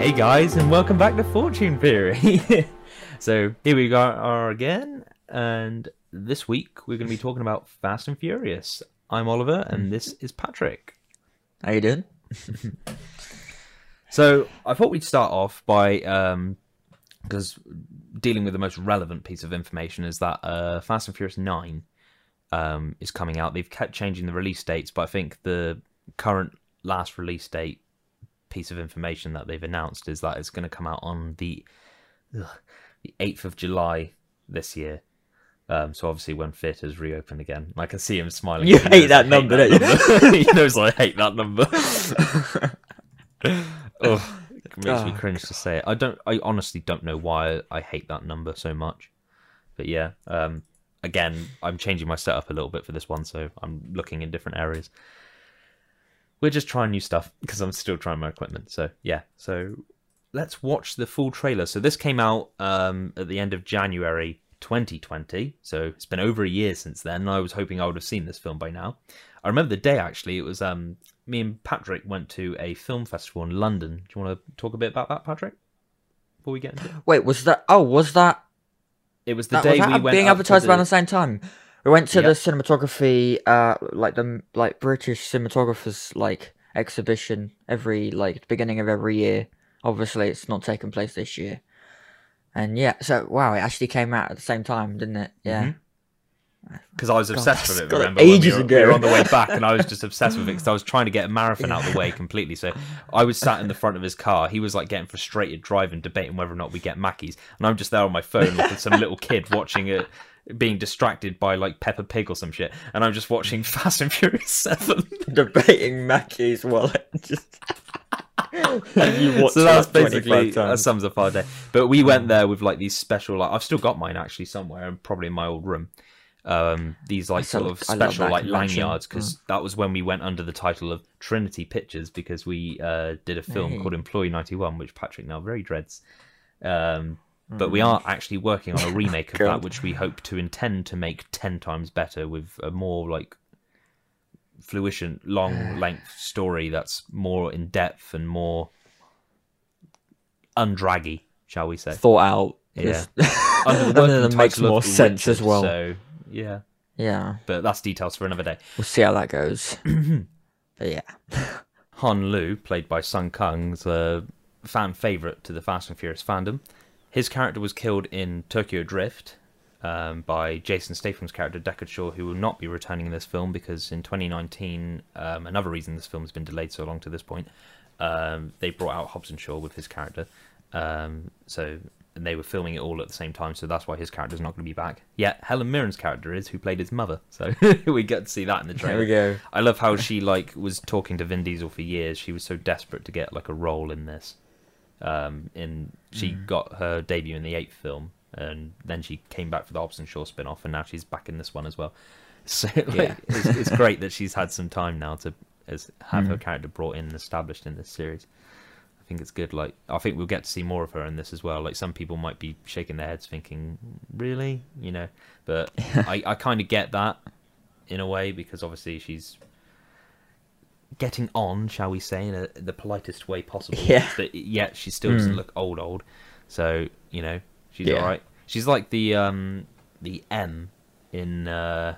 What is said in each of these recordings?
Hey guys, and welcome back to Fortune Theory. so here we are again, and this week we're going to be talking about Fast and Furious. I'm Oliver, and this is Patrick. How you doing? So I thought we'd start off by um because dealing with the most relevant piece of information is that uh, Fast and Furious Nine um is coming out. They've kept changing the release dates, but I think the current last release date piece of information that they've announced is that it's going to come out on the ugh, the eighth of July this year. Um, so obviously when Fit has reopened again, I can see him smiling. You hate that I number, that don't number. he knows I hate that number. oh, it makes me Oh, cringe to say it. I don't. I honestly don't know why I hate that number so much. But yeah, um, again, I'm changing my setup a little bit for this one, so I'm looking in different areas. We're just trying new stuff because I'm still trying my equipment. So yeah, so let's watch the full trailer. So this came out um, at the end of January 2020. So it's been over a year since then. I was hoping I would have seen this film by now. I remember the day actually. It was um, me and Patrick went to a film festival in London. Do you want to talk a bit about that, Patrick? Before we get into it, Wait, was that? Oh, was that? it was the that day was we went being advertised the- around the same time. We went to the cinematography, uh, like the like British cinematographers like exhibition every like beginning of every year. Obviously, it's not taking place this year. And yeah, so wow, it actually came out at the same time, didn't it? Yeah. Mhm. because I was obsessed with it. Remember, when we ages were, ago. we were on the way back, and I was just obsessed with it because I was trying to get a marathon out of the way completely. So I was sat in the front of his car. He was like getting frustrated driving, debating whether or not we get Mackies, and I'm just there on my phone like some little kid watching it, being distracted by like Peppa Pig or some shit, and I'm just watching Fast and Furious Seven. Debating Mackey's wallet. Just. And you watched so that's it like 25 basically that sums up our day. But we went there with like these special, like I've still got mine actually somewhere, and probably in my old room. Um, these like sort of special like convention. lanyards because that was when we went under the title of Trinity Pictures because we uh, did a film Hey. called Employee Ninety One, which Patrick now very dreads. Um, but Mm. we are actually working on a remake of that, which we hope to intend to make ten times better with a more like fruition, long length story that's more in depth and more undraggy, shall we say? thought out. Yeah. And the then it makes more sense as well. So yeah, Yeah, but that's details for another day. we'll see how that goes. but yeah, Han Lue, played by Sung Kang, is a fan favorite to the Fast and Furious fandom. His character was killed in Tokyo Drift um, by Jason Statham's character Deckard Shaw, who will not be returning in this film because in 2019, um, another reason this film has been delayed so long to this point, um, they brought out Hobbs and Shaw with his character. Um, so and they were filming it all at the same time, so that's why his character is not going to be back. Yet Helen Mirren's character is, who played his mother. So we get to see that in the trailer. there we go. I love how she like was talking to Vin Diesel for years. She was so desperate to get like a role in this. Um, in she Mm. got her debut in the eighth film, and then she came back for the Hobbs and Shaw spin off, and now she's back in this one as well. So like, Yeah. it's, it's great that she's had some time now to as have her Mhm. character brought in and established in this series. I think it's good. Like I think we'll get to see more of her in this as well. Like some people might be shaking their heads, thinking, "Really?" You know, but I, I kind of get that in a way because obviously she's getting on, shall we say, in a, the politest way possible. Yeah. But yet she still doesn't Mm. look old, old. So you know she's Yeah. all right. She's like the um the M in uh,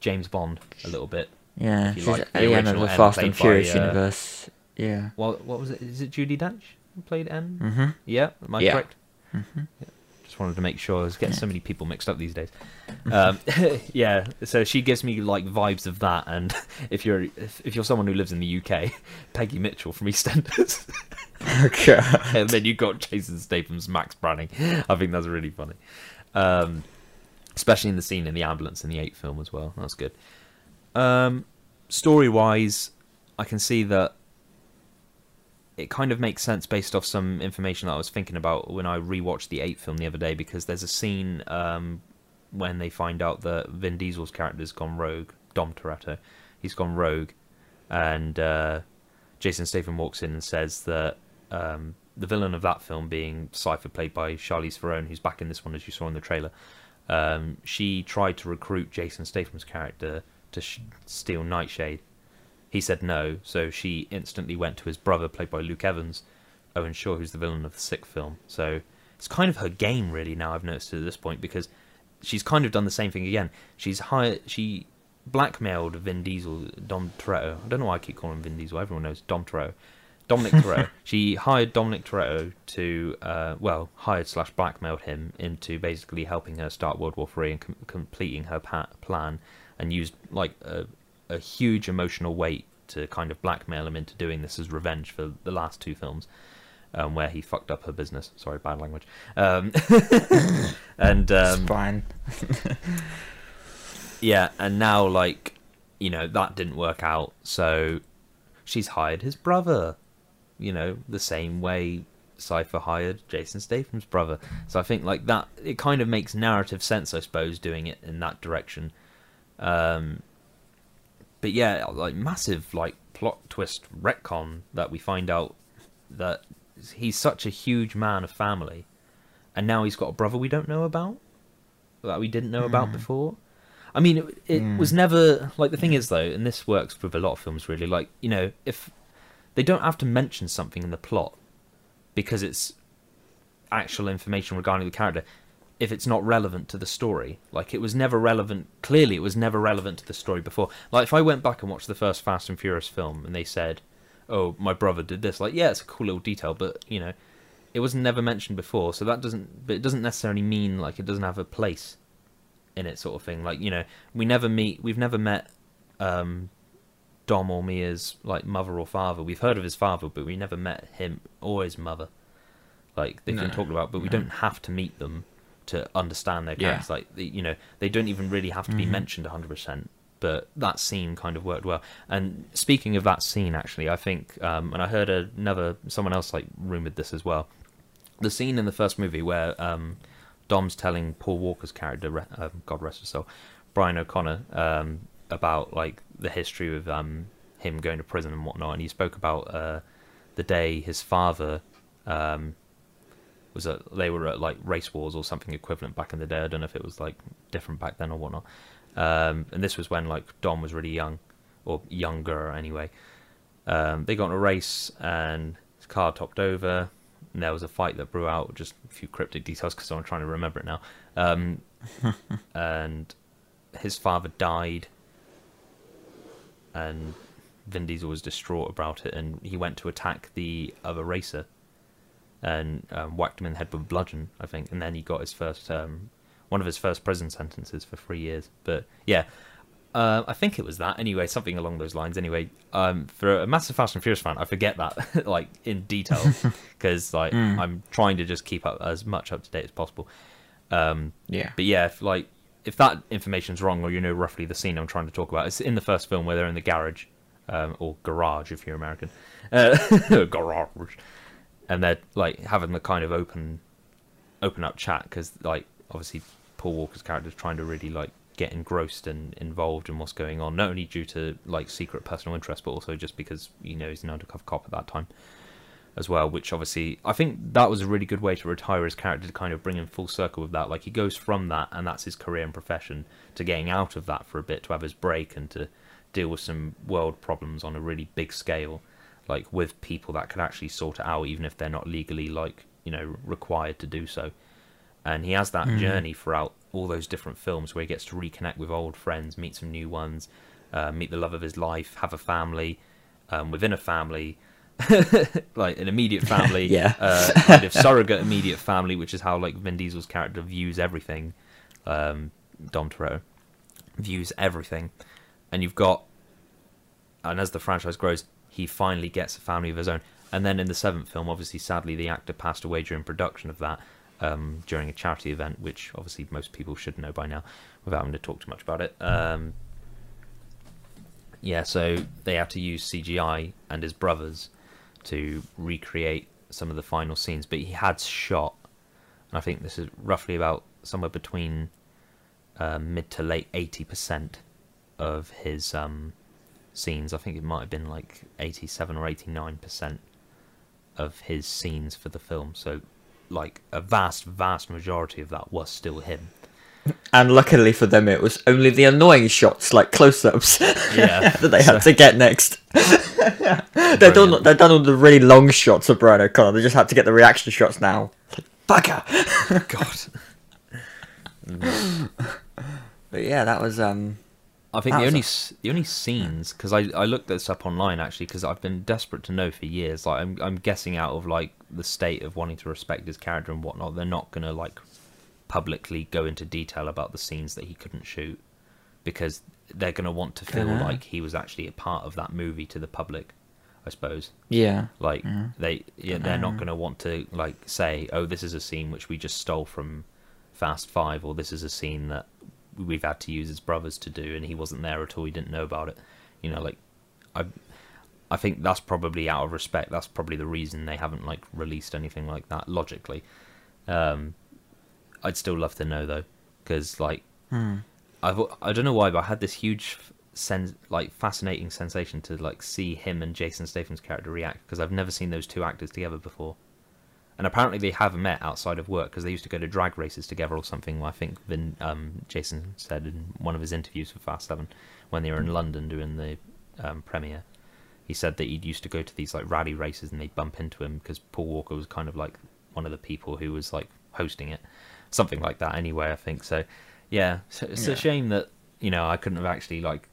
James Bond a little bit. Yeah, she's like the the end of the M Fast played and by, Furious uh, universe. Yeah. Well, what was it? Is it Judi Dench who played N? Mm-hmm. Yeah, am I Yeah. correct? Mm-hmm. Just wanted to make sure. I was getting so many people mixed up these days. Um, yeah, so she gives me like vibes of that. And if you're if, if you're someone who lives in the UK, Peggy Mitchell from EastEnders, Okay. and then you got Jason Statham's Max Branning. I think that's really funny, um, especially in the scene in the ambulance in the eighth film as well. That's good. Um, story wise, I can see that it kind of makes sense based off some information that I was thinking about when I rewatched the eighth film the other day because there's a scene um, when they find out that Vin Diesel's character's gone rogue, Dom Toretto, he's gone rogue, and uh, Jason Statham walks in and says that um, the villain of that film, being Cypher, played by Charlize Theron, who's back in this one as you saw in the trailer, um, she tried to recruit Jason Statham's character to sh- steal Nightshade he said no, so she instantly went to his brother, played by Luke Evans, Owen Shaw, who's the villain of the sixth film. So it's kind of her game, really. Now I've noticed at this point because she's kind of done the same thing again. She's hired, she blackmailed Vin Diesel, Dom Toretto. I don't know why I keep calling him Vin Diesel. Everyone knows Dom Toretto. Dominic Toretto. she hired Dominic Toretto to, uh, well, hired slash blackmailed him into basically helping her start World War Three and com- completing her pa- plan, and used like a, a huge emotional weight to kind of blackmail him into doing this as revenge for the last two films. Um, where he fucked up her business. Sorry, bad language. Um, and um, fine. yeah, and now like you know that didn't work out, so she's hired his brother. You know the same way Cypher hired Jason Statham's brother. So I think like that it kind of makes narrative sense, I suppose, doing it in that direction. Um, but yeah, like massive like plot twist retcon that we find out that he's such a huge man of family, and now he's got a brother we don't know about that we didn't know about hmm. before. I mean, it, it hmm. was never like the thing is though, and this works with a lot of films really. Like you know, if they don't have to mention something in the plot because it's actual information regarding the character, if it's not relevant to the story, like it was never relevant. Clearly, it was never relevant to the story before. Like if I went back and watched the first Fast and Furious film and they said, "Oh, my brother did this," like yeah, it's a cool little detail, but you know, it was never mentioned before, so that doesn't. But it doesn't necessarily mean like it doesn't have a place in it sort of thing like you know we never meet we've never met um dom or mia's like mother or father we've heard of his father but we never met him or his mother like they've been No, talked about but we don't have to meet them to understand their Yeah. characters. Like you know they don't even really have to be mentioned 100% but that scene kind of worked well. And speaking of that scene actually i think um and i heard another someone else like rumored this as well. The scene in the first movie where um, Dom's telling Paul Walker's character, um, God rest his soul, Brian O'Conner, um, about like the history of um, him going to prison and whatnot, and he spoke about uh, the day his father um, was at they were at like race wars or something equivalent back in the day. I don't know if it was like different back then or whatnot. Um, and this was when like Dom was really young, or younger anyway. Um, they got in a race and his car topped over. And there was a fight that brew out. Just a few cryptic details because I'm trying to remember it now. Um, and his father died, and Vin Diesel was distraught about it, and he went to attack the other racer, and um, whacked him in the head with a bludgeon, I think, and then he got his first, um, one of his first prison sentences for three years. But yeah, uh, I think it was that anyway, something along those lines. Anyway, um, for a massive Fast and Furious fan, I forget that like in detail because like I'm trying to just keep up as much up to date as possible. Um, Yeah. but yeah, if like if that information's wrong or you know roughly the scene I'm trying to talk about, it's in the first film where they're in the garage um, or garage if you're American, uh, garage, and they're like having the kind of open, open up chat because like obviously Paul Walker's character is trying to really like get engrossed and involved in what's going on, not only due to like secret personal interest, but also just because you know he's an undercover cop at that time as well, which obviously I think that was a really good way to retire his character to kind of bring him full circle with that. Like he goes from that and that's his career and profession to getting out of that for a bit to have his break and to deal with some world problems on a really big scale, like with people that could actually sort it out even if they're not legally like, you know, required to do so. And he has that journey throughout all those different films where he gets to reconnect with old friends, meet some new ones, uh, meet the love of his life, have a family, um, within a family, like an immediate family, Yeah. uh, kind of surrogate immediate family, which is how like Vin Diesel's character views everything. Um, Dom Toretto views everything, and you've got, and as the franchise grows, he finally gets a family of his own. And then in the seventh film, obviously, sadly, the actor passed away during production of that um, during a charity event, which obviously most people should know by now, without having to talk too much about it. Um, yeah, so they had to use CGI and his brothers to recreate some of the final scenes, but he had shot, and I think this is roughly about somewhere between uh, mid to late eighty percent of his um, scenes. I think it might have been like eighty-seven or eighty-nine percent of his scenes for the film. So, like a vast, vast majority of that was still him. And luckily for them, it was only the annoying shots, like close-ups, Yeah, that they had so- to get next. they've done they've done all the really long shots of Brian O'Conner. They just had to get the reaction shots now. Like, Bugger. God. But yeah, that was um. I think That the only a- the only scenes because I, I looked this up online actually because I've been desperate to know for years. Like I'm I'm guessing out of like the state of wanting to respect his character and whatnot, they're not gonna like publicly go into detail about the scenes that he couldn't shoot because they're gonna want to feel like he was actually a part of that movie to the public. I suppose Yeah. like Yeah. they yeah, they're not uh. going to want to like say oh this is a scene which we just stole from fast five or this is a scene that we've had to use his brothers to do and he wasn't there at all he didn't know about it you know like i i think that's probably out of respect that's probably the reason they haven't like released anything like that logically um i'd still love to know though because like Hmm. I've I don't know why, but I had this huge sen- like fascinating sensation to like see him and Jason Statham's character react because I've never seen those two actors together before. And apparently they have met outside of work because they used to go to drag races together or something. I think Vin, um, Jason said in one of his interviews for Fast Seven when they were in London doing the um, premiere. He said that he used to go to these like rally races and they'd bump into him because Paul Walker was kind of like one of the people who was like hosting it, something like that. Anyway, I think so. Yeah, so it's Yeah. a shame that you know I couldn't have actually like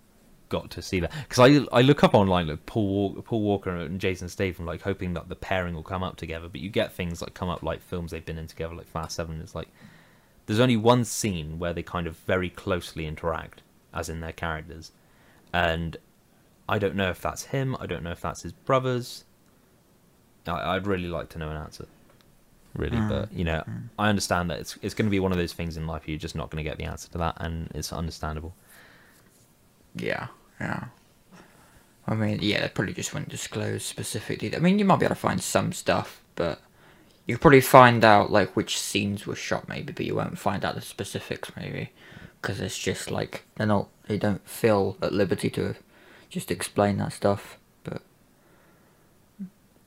got to see that because I I look up online like Paul Walker, Paul Walker and Jason Statham like hoping that the pairing will come up together, but you get things like come up like films they've been in together like Fast Seven. It's like there's only one scene where they kind of very closely interact, as in their characters, and I don't know if that's him. I don't know if that's his brothers. I, I'd really like to know an answer, really. Mm, But you know, I understand that it's it's going to be one of those things in life you're just not going to get the answer to that, and it's understandable. Yeah. Yeah. I mean, yeah, they probably just wouldn't disclose specifically. I mean, you might be able to find some stuff, but you could probably find out like which scenes were shot, maybe, but you won't find out the specifics, maybe, because it's just like they're not, they don't feel at liberty to just explain that stuff. But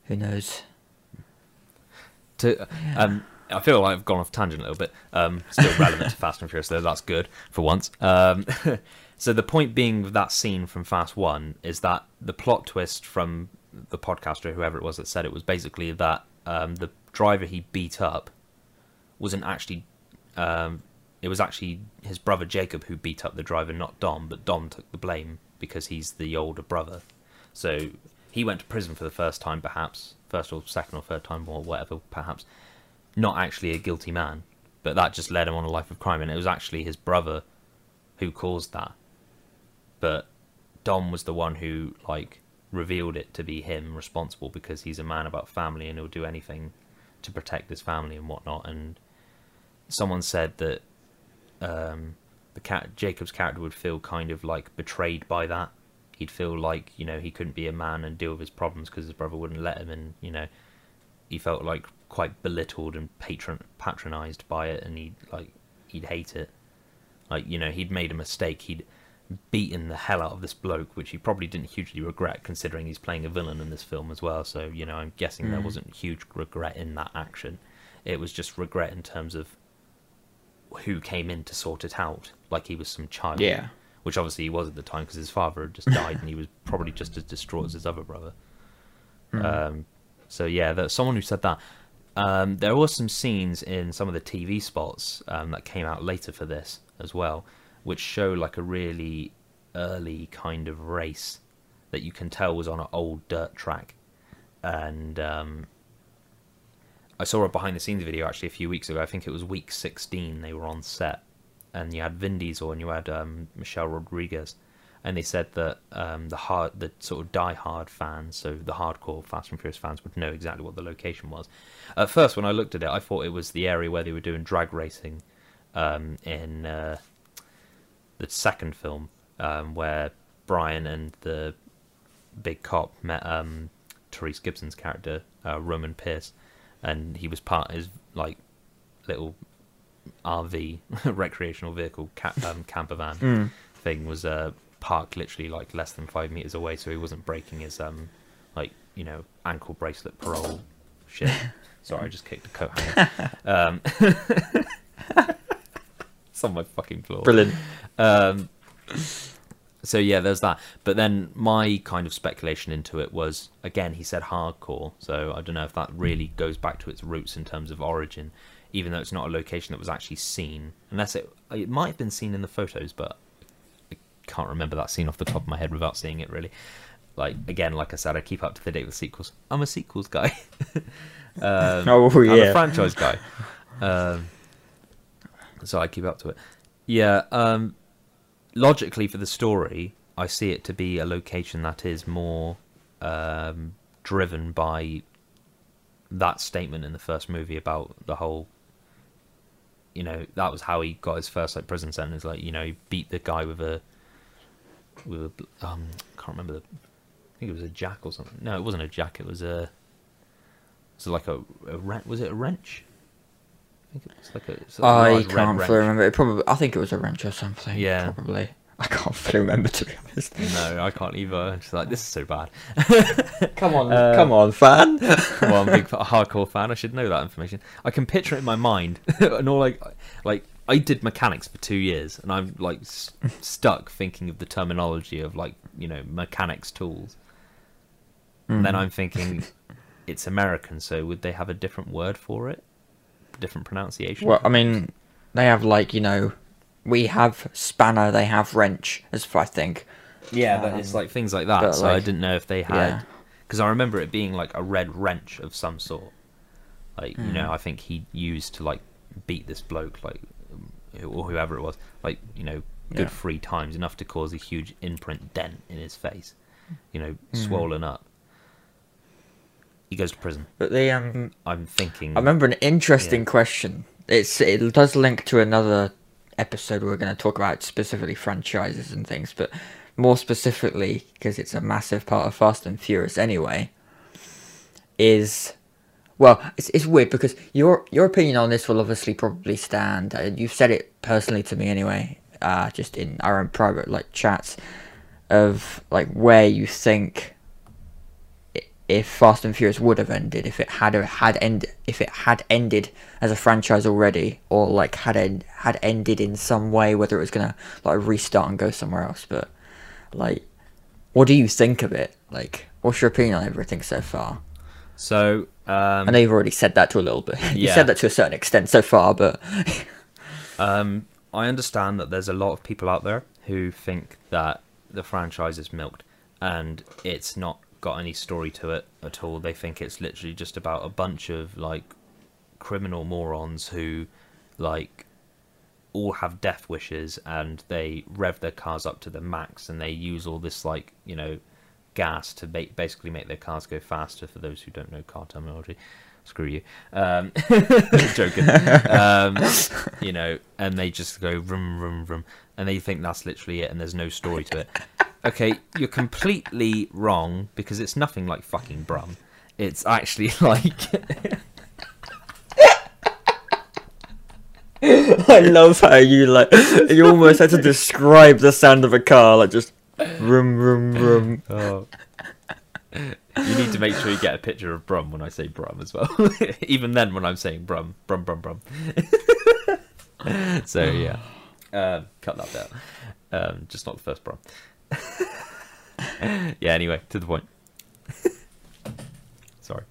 who knows? to um I feel like I've gone off tangent a little bit. Um, still relevant to Fast and Furious, though. That's good for once. Um, so the point being with that scene from Fast One is that the plot twist from the podcaster, whoever it was that said it, was basically that um, the driver he beat up wasn't actually. Um, it was actually his brother Jacob who beat up the driver, not Dom. But Dom took the blame because he's the older brother. So he went to prison for the first time, perhaps first or second or third time or whatever, perhaps not actually a guilty man, but that just led him on a life of crime, and it was actually his brother who caused that. But Dom was the one who like revealed it to be him responsible because he's a man about family and he'll do anything to protect his family and whatnot. And someone said that um, the cat Jacob's character would feel kind of like betrayed by that. He'd feel like you know he couldn't be a man and deal with his problems because his brother wouldn't let him, and you know he felt like quite belittled and patron patronized by it, and he like he'd hate it. Like you know he'd made a mistake. He'd beaten the hell out of this bloke, which he probably didn't hugely regret, considering he's playing a villain in this film as well. So you know I'm guessing there Mm. wasn't huge regret in that action. It was just regret in terms of who came in to sort it out, like he was some child. Yeah. Which obviously he was at the time because his father had just died and he was probably just as distraught as his other brother. Um, so yeah, there's someone who said that. Um, there were some scenes in some of the TV spots um, that came out later for this as well, which show like a really early kind of race that you can tell was on an old dirt track, and um, I saw a behind the scenes video actually a few weeks ago. I think it was week 16. They were on set, and you had Vin Diesel and you had um, Michelle Rodriguez, and they said that um, the hard, the sort of die-hard fans, so the hardcore Fast and Furious fans, would know exactly what the location was. At first, when I looked at it, I thought it was the area where they were doing drag racing um, in uh, the second film, um, where Brian and the big cop met um, Tyrese Gibson's character, uh, Roman Pierce, and he was part of his like little RV recreational vehicle ca- um, camper van Mm. thing was uh, parked literally like less than five meters away, so he wasn't breaking his um like you know ankle bracelet parole shit. Sorry, I just kicked a coat hanger. um, it's on my fucking floor. Brilliant. Um, so yeah, there's that. But then my kind of speculation into it was again, he said hardcore, so I don't know if that really goes back to its roots in terms of origin, even though it's not a location that was actually seen, unless it it might have been seen in the photos, but I can't remember that scene off the top of my head without seeing it really. Like again, like I said, I keep up to the date with sequels. I'm a sequels guy. um, Oh, I'm a yeah. franchise guy. Um, so I keep up to it. Yeah. Um, logically, for the story, I see it to be a location that is more um, driven by that statement in the first movie about the whole. You know, that was how he got his first like prison sentence. Like, you know, he beat the guy with a with a um, can't remember the. I think it was a jack or something. No, it wasn't a jack. It was a. It like a, a wrench. Was it a wrench? I think it was like a. it's a I large can't wrench. fully remember. It probably. I think it was a wrench or something. Yeah. Probably. I can't fully remember to be honest. No, I can't either. I'm like, this is so bad. Come on, Uh, come on, fan. well, I'm a big fa- hardcore fan. I should know that information. I can picture it in my mind, and all like, like I did mechanics for two years, and I'm like s- stuck thinking of the terminology of like you know mechanics tools. And then Mhm. I'm thinking, it's American, so would they have a different word for it? Different pronunciation? Well, I mean, they have like you know, we have spanner, they have wrench, as far I think. yeah, but it's um, like things like that. but, So I didn't know if they had, because I remember it being like a red wrench of some sort. Like you know, Mhm. I think he used to like beat this bloke, like or whoever it was, like you know, good Yeah. three times, enough to cause a huge imprint dent in his face. You know, Mhm. swollen up. He goes to prison. But the um, I'm thinking. I remember an interesting Yeah. question. It's it does link to another episode we're going to talk about specifically franchises and things, but more specifically because it's a massive part of Fast and Furious anyway. Is well, it's it's weird because your your opinion on this will obviously probably stand. Uh, you've said it personally to me anyway, uh, just in our own private like chats of like where you think if Fast and Furious would have ended, if it had had end, if it had ended as a franchise already, or like had end, had ended in some way, whether it was gonna like restart and go somewhere else. But like, what do you think of it? Like, what's your opinion on everything so far? so um, I know you've already said that to a little bit. you Yeah. said that to a certain extent so far, but Um, I understand that there's a lot of people out there who think that the franchise is milked and it's not got any story to it at all. They think it's literally just about a bunch of like criminal morons who like all have death wishes and they rev their cars up to the max and they use all this like you know gas to ba- basically make their cars go faster for those who don't know car terminology screw you. Um joking. Um you know and they just go rum rum rum and they think that's literally it and there's no story to it. Okay you're completely wrong because it's nothing like fucking brum. It's actually like I love how you like you almost had to describe the sound of a car, like just rum rum rum. Oh. Need to make sure you get a picture of Brum when I say Brum as well. Even then, when I'm saying Brum, Brum, Brum, Brum. so yeah, um, cut that out. Um, just not the first Brum. yeah. Anyway, to the point. Sorry.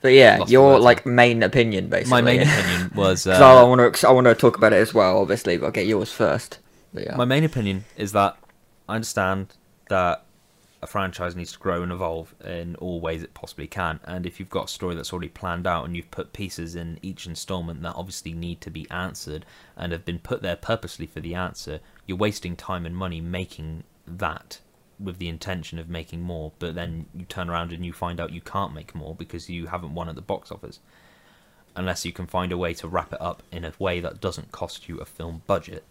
But yeah, Lost your like main opinion, basically. My main opinion was. 'Cause I Uh, want to I want to talk about it as well, obviously, but I'll get yours first. But yeah. My main opinion is that I understand that a franchise needs to grow and evolve in all ways it possibly can. And if you've got a story that's already planned out and you've put pieces in each installment that obviously need to be answered and have been put there purposely for the answer, you're wasting time and money making that with the intention of making more. But then you turn around and you find out you can't make more because you haven't won at the box office. Unless you can find a way to wrap it up in a way that doesn't cost you a film budget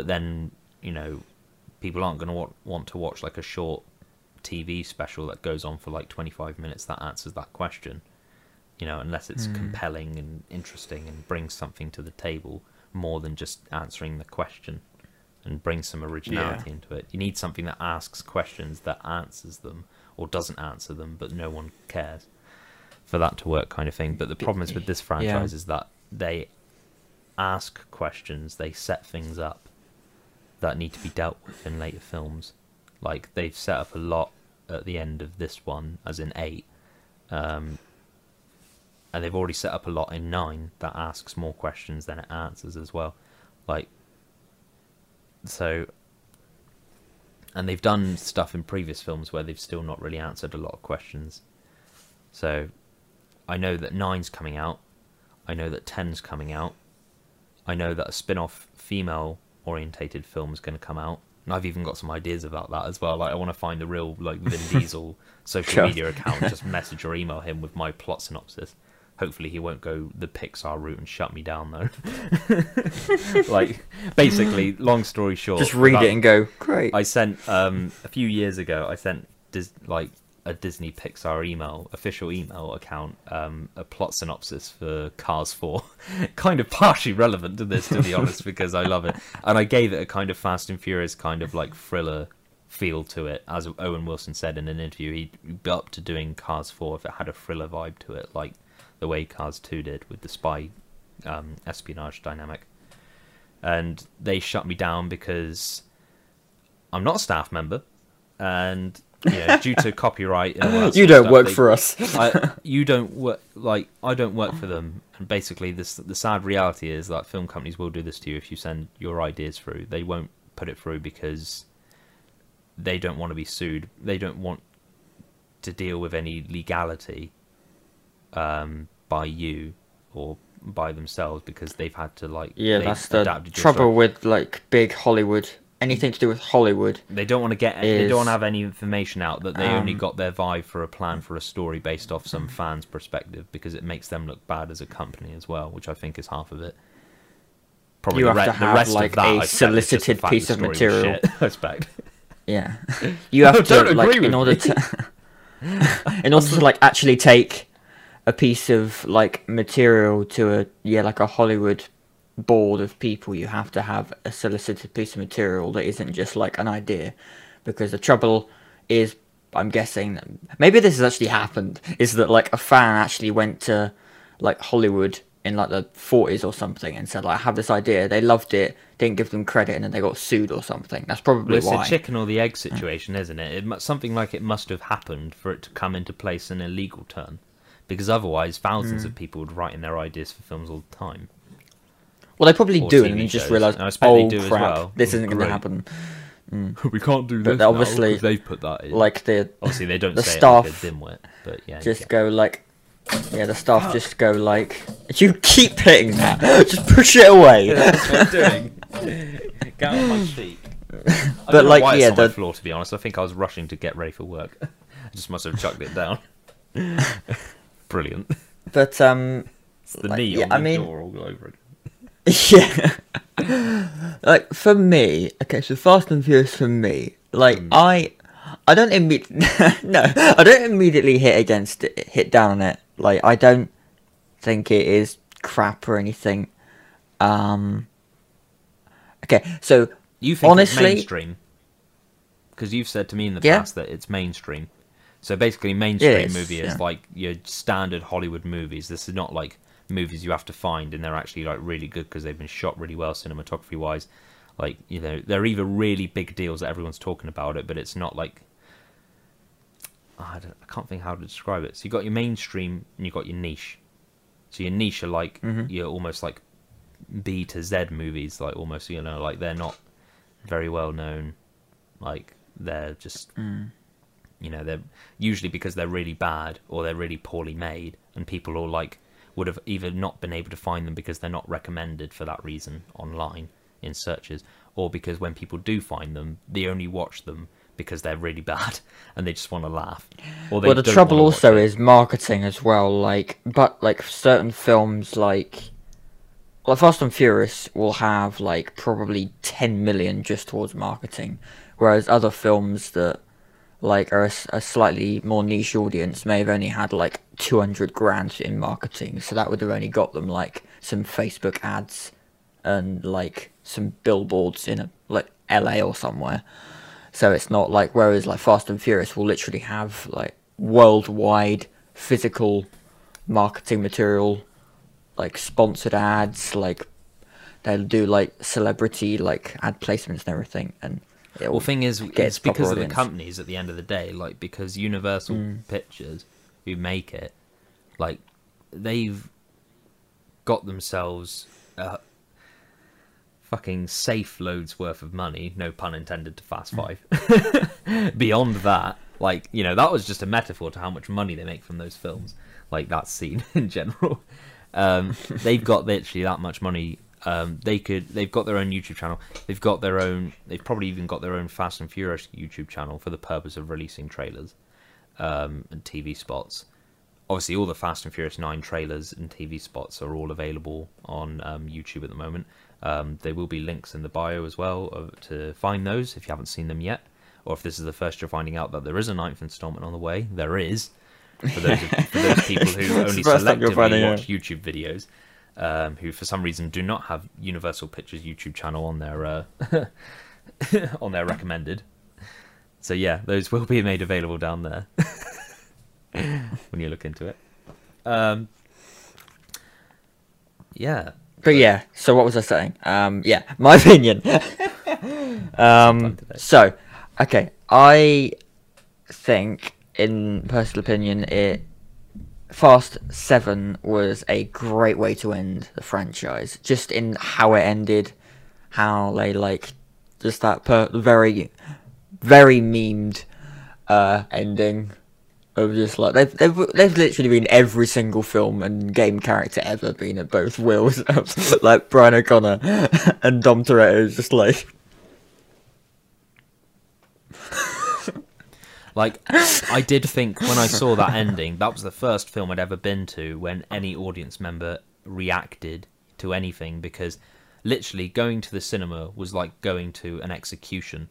but then you know people aren't going to want, want to watch like a short TV special that goes on for like 25 minutes that answers that question you know unless it's Hmm. compelling and interesting and brings something to the table more than just answering the question and brings some originality Yeah. into it you need something that asks questions that answers them or doesn't answer them but no one cares for that to work kind of thing but the problem is with this franchise is that they ask questions, they set things up that need to be dealt with in later films. Like they've set up a lot at the end of this one, as in eight, um, and they've already set up a lot in nine that asks more questions than it answers as well. Like so, and they've done stuff in previous films where they've still not really answered a lot of questions. So, I know that nine's coming out. I know that ten's coming out. I know that a spin-off female orientated film's going to come out. And I've even got some ideas about that as well. Like I want to find the real like Vin Diesel social media account, just message or email him with my plot synopsis. Hopefully he won't go the Pixar route and shut me down though. like basically, long story short, Just read it and go, great. I sent um a few years ago. I sent Dis- like a Disney Pixar email, official email account, um, a plot synopsis for Cars Four, kind of partially relevant to this, to be honest, because I love it, and I gave it a kind of Fast and Furious kind of like thriller feel to it, as Owen Wilson said in an interview. He'd be up to doing Cars Four if it had a thriller vibe to it, like the way Cars Two did with the spy um, espionage dynamic. And they shut me down because I'm not a staff member, and know, due to copyright, you don't stuff, work they- for us. I, you don't work like I don't work for them, and basically, this the sad reality is that film companies will do this to you if you send your ideas through. They won't put it through because they don't want to be sued. They don't want to deal with any legality um, by you or by themselves because they've had to like yeah, that's the trouble with like big Hollywood. Anything to do with Hollywood. They don't want to get. They don't have any information out that they only Um, got their vibe for a plan for a story based off some fans' perspective because it makes them look bad as a company as well, which I think is half of it. Probably You the, have re- to have, rest like, of that, a I expect, the solicited piece of material. shit, I expect. Yeah, you have to like in order to in order to like actually take a piece of like material to a yeah like a Hollywood board of people. You have to have a solicited piece of material that isn't just like an idea, because the trouble is, I'm guessing maybe this has actually happened. Is that like a fan actually went to like Hollywood in like the 40s or something and said like I have this idea. They loved it, didn't give them credit, and then they got sued or something. That's probably Well, it's why. a chicken or the egg situation, isn't it? it? Something like it must have happened for it to come into place in a legal term, because otherwise, thousands Hmm. of people would write in their ideas for films all the time. Well, they probably do, and then just realize, And I expect they oh do as crap, well. this isn't going to happen. we can't do But this now they've put that in. Like the Obviously, they don't the say it like staff dimwit, but yeah. just go like, yeah, the staff just go like, you keep hitting that, just push it away. That's what I'm doing. Get out of my. I But, like, yeah, the- floor. To be honest, I think I was rushing to get ready for work. I just must have chucked it down. Brilliant. But um, It's the Like, knee yeah, on I the mean- door all over again. yeah, like for me, okay, so Fast and Furious for me, like Hmm. I, I don't immediately, no, I don't immediately hit against it, hit down on it. Like I don't think it is crap or anything. Um. Okay, so You think Honestly- it's mainstream? Because you've said to me in the Yeah. past that it's mainstream. So basically, mainstream is, movie is yeah. like your standard Hollywood movies. This is not like movies you have to find, and they're actually like really good because they've been shot really well cinematography wise. Like you know, they're either really big deals that everyone's talking about it, but it's not like I, don't, I can't think how to describe it. So you got your mainstream and you got your niche. So your niche are like Mhm. you're almost like B to Z movies, like almost you know, like they're not very well known. Like they're just mm, you know they're usually because they're really bad or they're really poorly made, and people all like would have either not been able to find them because they're not recommended for that reason online in searches, or because when people do find them, they only watch them because they're really bad and they just want to laugh. Well, the trouble also is marketing as well. Like, but like certain films, like, like Fast and Furious, will have like probably ten million just towards marketing, whereas other films that like are a slightly more niche audience may have only had like two hundred grand in marketing. So that would have only got them like some Facebook ads and like some billboards in a, like LA or somewhere. So it's not like whereas like Fast and Furious will literally have like worldwide physical marketing material like sponsored ads, like they'll do like celebrity like ad placements and everything, and Well, thing is, it's because of the companies at the end of the day, like because Universal Mm. Pictures, who make it, like they've got themselves uh, fucking safe loads worth of money. No pun intended to Fast Mm. Five. Beyond that, like you know, that was just a metaphor to how much money they make from those films. Like that scene in general, um, they've got literally that much money. Um, they could. They've got their own YouTube channel. They've got their own. They've probably even got their own Fast and Furious YouTube channel for the purpose of releasing trailers um, and TV spots. Obviously, all the Fast and Furious Nine trailers and TV spots are all available on um, YouTube at the moment. Um, there will be links in the bio as well to find those if you haven't seen them yet, or if this is the first you're finding out that there is a ninth installment on the way. There is for those for those people who only the first time selectively finding watch out. YouTube videos, um, who for some reason do not have Universal Pictures YouTube channel on their uh, on their recommended. So yeah, those will be made available down there when you look into it. Um, yeah, But yeah, so what was I saying? Um, yeah, my opinion. um, so, okay, I think, in personal opinion, it Fast Seven was a great way to end the franchise. Just in how it ended, how they like, just that per- very, very memed uh, ending of just like they've, they've they've literally been every single film and game character ever been at both wills like Brian O'Conner and Dom Toretto just like Like, I did think when I saw that ending, that was the first film I'd ever been to when any audience member reacted to anything because literally going to the cinema was like going to an execution.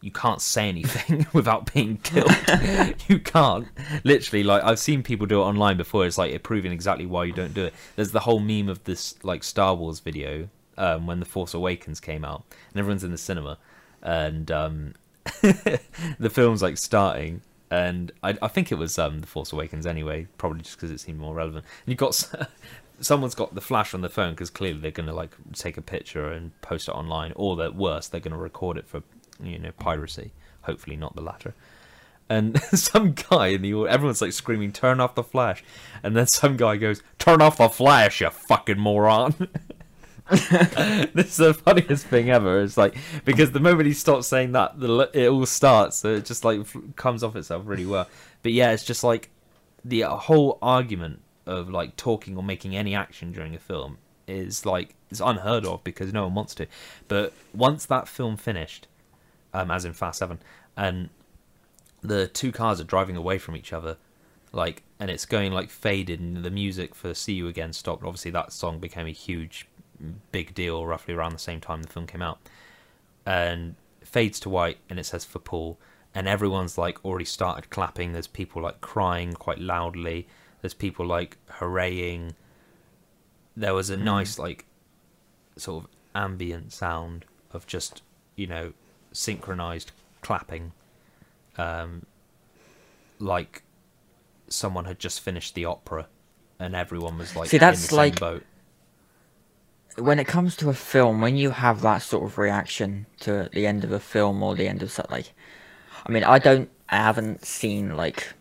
You can't say anything without being killed. you can't. Literally, like, I've seen people do it online before. It's like it proving exactly why you don't do it. There's the whole meme of this, like, Star Wars video um, when The Force Awakens came out and everyone's in the cinema. And um, the film's like starting, and I, I think it was um, The Force Awakens anyway, probably just because it seemed more relevant. And you got someone's got the flash on the phone because clearly they're going to like take a picture and post it online, or the worse, they're going to record it for you know piracy. Hopefully not the latter. And some guy in the everyone's like screaming, "Turn off the flash!" And then some guy goes, "Turn off the flash, you fucking moron!" this is the funniest thing ever. It's like because the moment he stops saying that, the it all starts. So it just like comes off itself really well. But yeah, it's just like the whole argument of like talking or making any action during a film is like it's unheard of because no one wants to. But once that film finished, um, as in Fast Seven, and the two cars are driving away from each other, like, and it's going like faded, and the music for "See You Again" stopped. Obviously, that song became a huge, big deal roughly around the same time the film came out, and fades to white, and it says "For Paul," and everyone's like already started clapping. There's people like crying quite loudly. There's people like hooraying. There was a nice like sort of ambient sound of just you know synchronized clapping um like someone had just finished the opera and everyone was like See, that's like- boat. when it comes to a film, when you have that sort of reaction to the end of a film or the end of something, like, I mean, I don't, I haven't seen like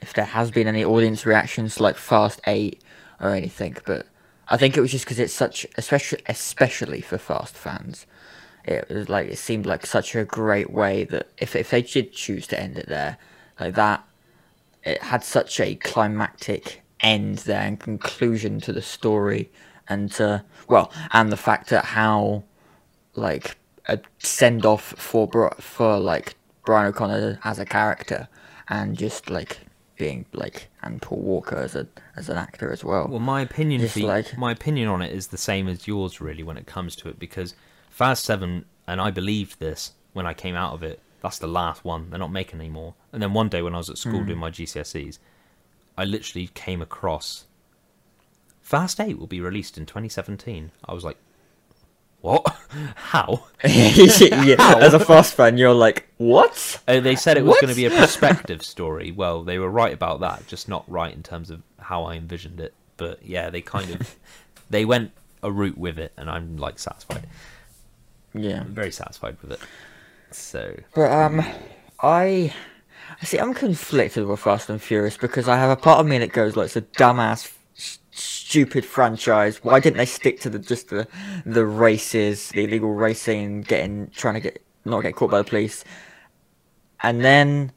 if there has been any audience reactions to, like Fast Eight or anything, but I think it was just because it's such, especially especially for Fast fans, it was like it seemed like such a great way that if if they did choose to end it there, like that, it had such a climactic end there and conclusion to the story and to well and the fact that how like a send off for for like Brian O'Conner as a character and just like being like and Paul Walker as a as an actor as well. well my opinion for, like- my opinion on it is the same as yours really when it comes to it because Fast 7 and I believed this when I came out of it. That's the last one. They're not making anymore and then one day when I was at school doing my GCSEs I literally came across Fast 8 will be released in 2017 I was like what? How? Yeah, as a Fast fan, you're like, what? Uh, they said it was going to be a perspective story. Well, they were right about that, just not right in terms of how I envisioned it. But yeah, they kind of they went a route with it, and I'm like satisfied. Yeah. I'm very satisfied with it. So But um, I see. I'm conflicted with Fast and Furious because I have a part of me that goes like, "It's a dumbass, stupid franchise. Why didn't they stick to the just the the races, the illegal racing, getting trying to get not get caught by the police?" And then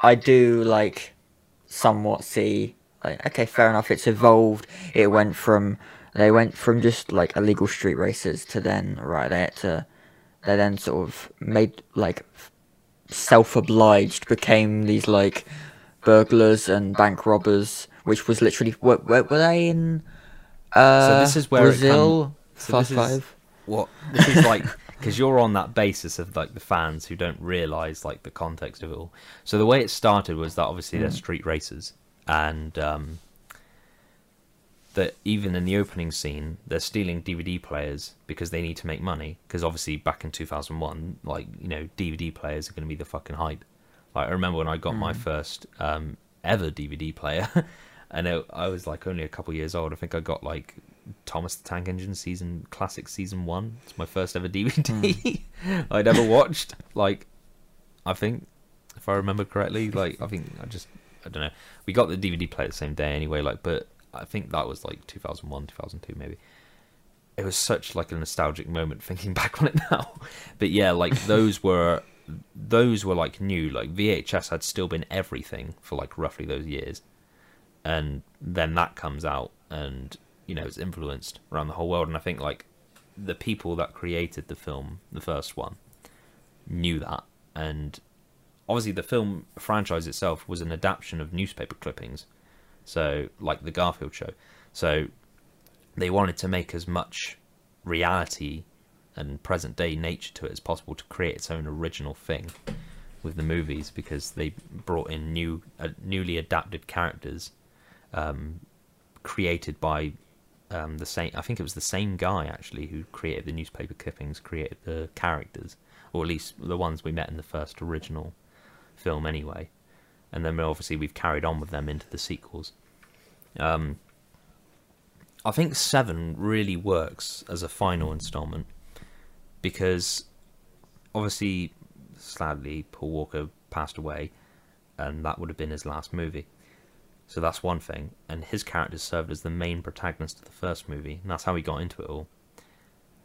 I do like somewhat see like, okay, fair enough. It's evolved. It went from they went from just like illegal street races to then right there to they then sort of made like self-obliged became these like burglars and bank robbers which was literally were, were, were they in uh so this is where it brazil? come- so fast this is- five what this is like because you're on that basis of like the fans who don't realize like the context of it all. So the way it started was that obviously they're street racers, and um, that even in the opening scene they're stealing DVD players because they need to make money. Because obviously back in 2001, like you know DVD players are going to be the fucking hype. Like I remember when I got my first um, ever DVD player, and it, I was like only a couple years old. I think I got like Thomas the Tank Engine season classic season one. It's my first ever DVD I'd ever watched. Like, I think if I remember correctly, like I think I just I don't know. We got the DVD player the same day anyway. Like, but I think that was like 2001, 2002 maybe. It was such like a nostalgic moment thinking back on it now. But yeah, like those were those were like new. Like VHS had still been everything for like roughly those years, and then that comes out and you know it's influenced around the whole world. And I think like the people that created the film, the first one, knew that, and obviously the film franchise itself was an adaptation of newspaper clippings, so like the Garfield show. So they wanted to make as much reality and present day nature to it as possible to create its own original thing with the movies because they brought in new uh, newly adapted characters um, created by um, the same I think it was the same guy actually who created the newspaper clippings created the characters or at least the ones we met in the first original film anyway and then obviously we've carried on with them into the sequels um, I think seven really works as a final installment because obviously, sadly, Paul Walker passed away, and that would have been his last movie. So that's one thing, and his character served as the main protagonist of the first movie, and that's how he got into it all.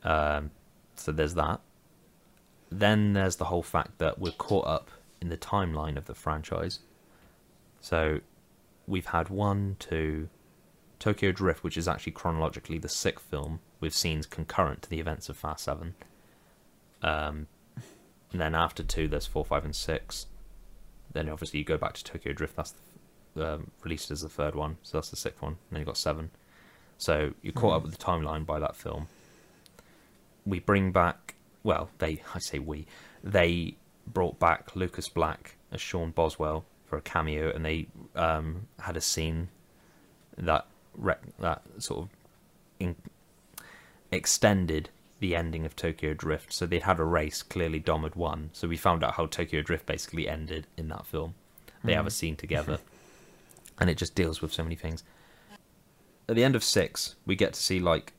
Um, so there's that. Then there's the whole fact that we're caught up in the timeline of the franchise. So we've had one, two, Tokyo Drift, which is actually chronologically the sixth film with scenes concurrent to the events of Fast Seven. Um, and then after two, there's four, five, and six. Then obviously you go back to Tokyo Drift. That's the, um, released as the third one, so that's the sixth one. And then you've got seven. So you're caught up with the timeline by that film. We bring back, well, they, I say we, they brought back Lucas Black as Sean Boswell for a cameo, and they um, had a scene that rec- that sort of in- extended the ending of Tokyo Drift. So they had a race. Clearly, Dom had won. So we found out how Tokyo Drift basically ended in that film. They have a scene together, and it just deals with so many things. At the end of six, we get to see like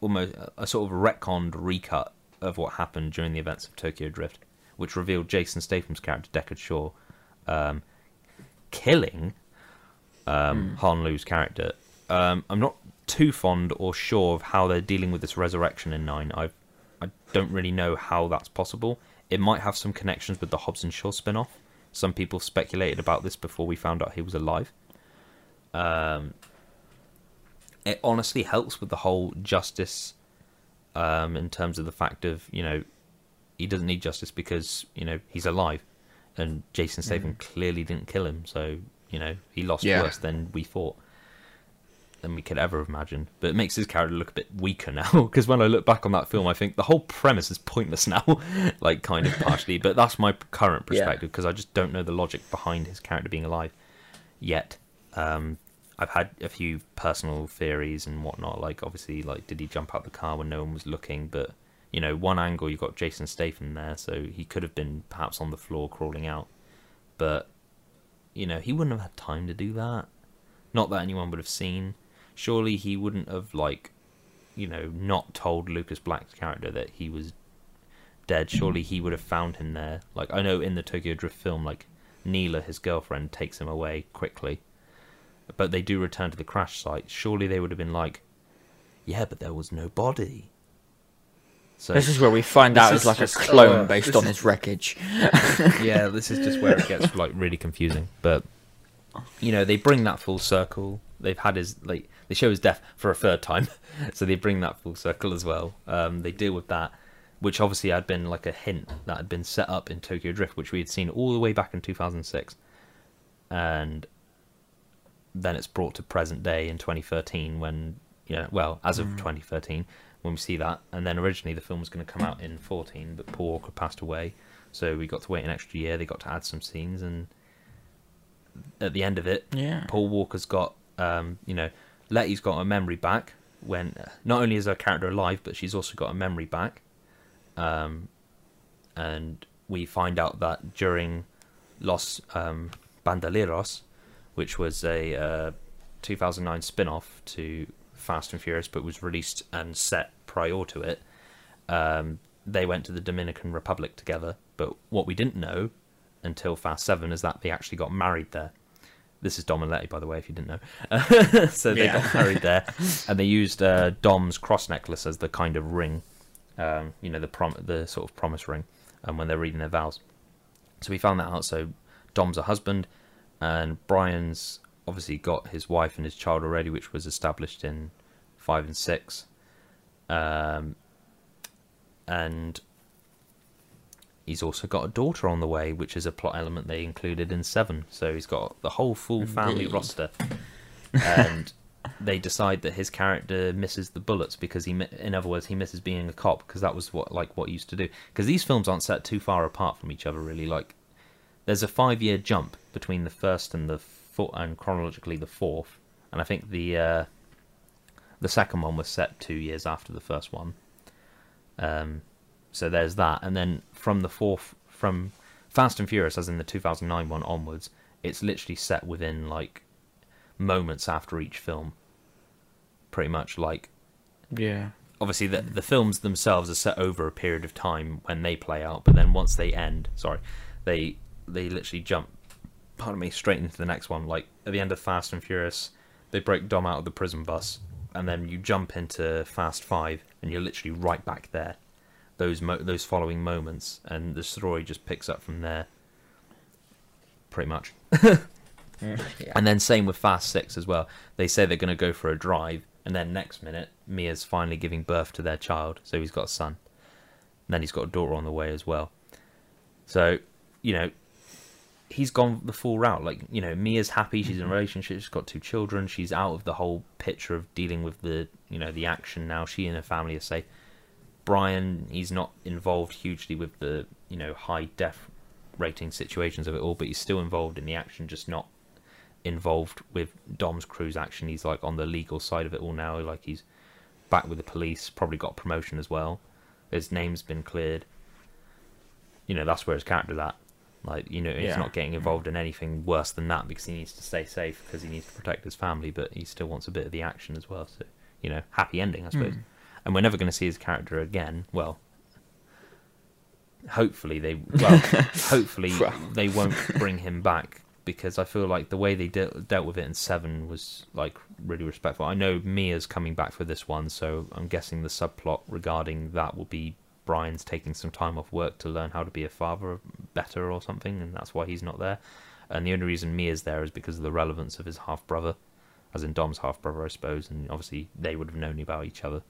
almost a sort of retconned recut of what happened during the events of Tokyo Drift, which revealed Jason Statham's character Deckard Shaw um, killing um, Han Lue's character. Um, I'm not too fond or sure of how they're dealing with this resurrection in Nine. I I don't really know how that's possible. It might have some connections with the Hobbs and Shaw spin-off. Some people speculated about this before we found out he was alive. Um, it honestly helps with the whole justice um, in terms of the fact of you know he doesn't need justice because you know he's alive, and Jason Statham clearly didn't kill him, so you know he lost Yeah. worse than we thought than we could ever have imagined. But it makes his character look a bit weaker now because when I look back on that film, I think the whole premise is pointless now, like kind of partially. But that's my current perspective because I just don't know the logic behind his character being alive yet. Um, I've had a few personal theories and whatnot. Like obviously, like did he jump out the car when no one was looking? But you know, one angle you've got Jason Statham there, so he could have been perhaps on the floor crawling out. But you know, he wouldn't have had time to do that. Not that anyone would have seen. surely he wouldn't have like, you know, not told Lucas Black's character that he was dead. Surely he would have found him there. Like I know in the Tokyo Drift film, like Neela, his girlfriend, takes him away quickly, but they do return to the crash site. Surely they would have been like, yeah, but there was no body. So This is where we find out it's like a clone uh, based on is- his wreckage. yeah, this is just where it gets like really confusing. But you know, they bring that full circle. They've had his like they show his death for a third time, so they bring that full circle as well. Um, they deal with that, which obviously had been like a hint that had been set up in Tokyo Drift, which we had seen all the way back in 2006, and then it's brought to present day in 2013 when you know, well, as of 2013 when we see that, and then originally the film was going to come out in 14, but Paul Walker passed away, so we got to wait an extra year. They got to add some scenes, and at the end of it, Yeah. Paul Walker's got, um, you know, Letty's got a memory back. When not only is her character alive, but she's also got a memory back. Um, and we find out that during Los um, Bandoleros, which was a uh, 2009 spin-off to Fast and Furious, but was released and set prior to it. Um, they went to the Dominican Republic together, but what we didn't know until Fast Seven is that they actually got married there. This is Dom and Letty, by the way, if you didn't know. so they Yeah. got married there, and they used uh, Dom's cross necklace as the kind of ring, um, you know, the prom- the sort of promise ring, um, when they're reading their vows. So we found that out. So Dom's a husband, and Brian's obviously got his wife and his child already, which was established in five and six. Um, and he's also got a daughter on the way, which is a plot element they included in seven. So he's got the whole full family Indeed. roster, and they decide that his character misses the bullets because he, in other words, he misses being a cop because that was what like what he used to do. Because these films aren't set too far apart from each other, really. Like there's a five year jump between the first and the fourth, and chronologically the fourth, and I think the uh, the second one was set two years after the first one. Um, so there's that, and then from the fourth, from Fast and Furious, as in the 2009 one onwards, it's literally set within like moments after each film. Pretty much like Yeah. obviously the the films themselves are set over a period of time when they play out, but then once they end, sorry, they they literally jump, pardon me, straight into the next one. Like at the end of Fast and Furious, they break Dom out of the prison bus, and then you jump into Fast Five, and you're literally right back there. Those mo- those following moments, and the story just picks up from there. Pretty much. Yeah. And then same with Fast Six as well. They say they're going to go for a drive, and then next minute, Mia's finally giving birth to their child, so he's got a son. And then he's got a daughter on the way as well. So, you know, he's gone the full route. Like, you know, Mia's happy. She's in a mm-hmm. relationship. She's got two children. She's out of the whole picture of dealing with the, you know, the action now. She and her family are safe. Brian, he's not involved hugely with the, you know, high death rating situations of it all, but he's still involved in the action, just not involved with Dom's crew's action. He's like on the legal side of it all now. Like he's back with the police, probably got promotion as well. His name's been cleared. You know, that's where his character's at. Like, you know, he's Yeah. not getting involved in anything worse than that because he needs to stay safe because he needs to protect his family, but he still wants a bit of the action as well. So, you know, happy ending, I suppose. Hmm. And we're never going to see his character again. Well, hopefully they well hopefully they won't bring him back because I feel like the way they de- dealt with it in Seven was like really respectful. I know Mia's coming back for this one, so I'm guessing the subplot regarding that will be Brian's taking some time off work to learn how to be a father better or something, and that's why he's not there. And the only reason Mia's there is because of the relevance of his half brother, as in Dom's half brother, I suppose, and obviously they would have known about each other.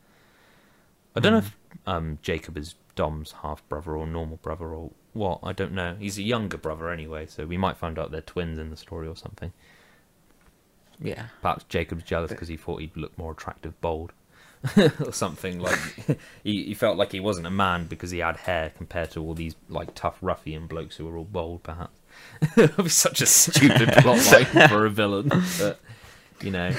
I don't know if um, Jacob is Dom's half brother or normal brother or what. I don't know. He's a younger brother anyway, so we might find out they're twins in the story or something. Yeah. Perhaps Jacob's jealous because he thought he'd look more attractive bald. or something like he, he felt like he wasn't a man because he had hair compared to all these like tough ruffian blokes who were all bald perhaps that'd be such a stupid plot line for a villain but you know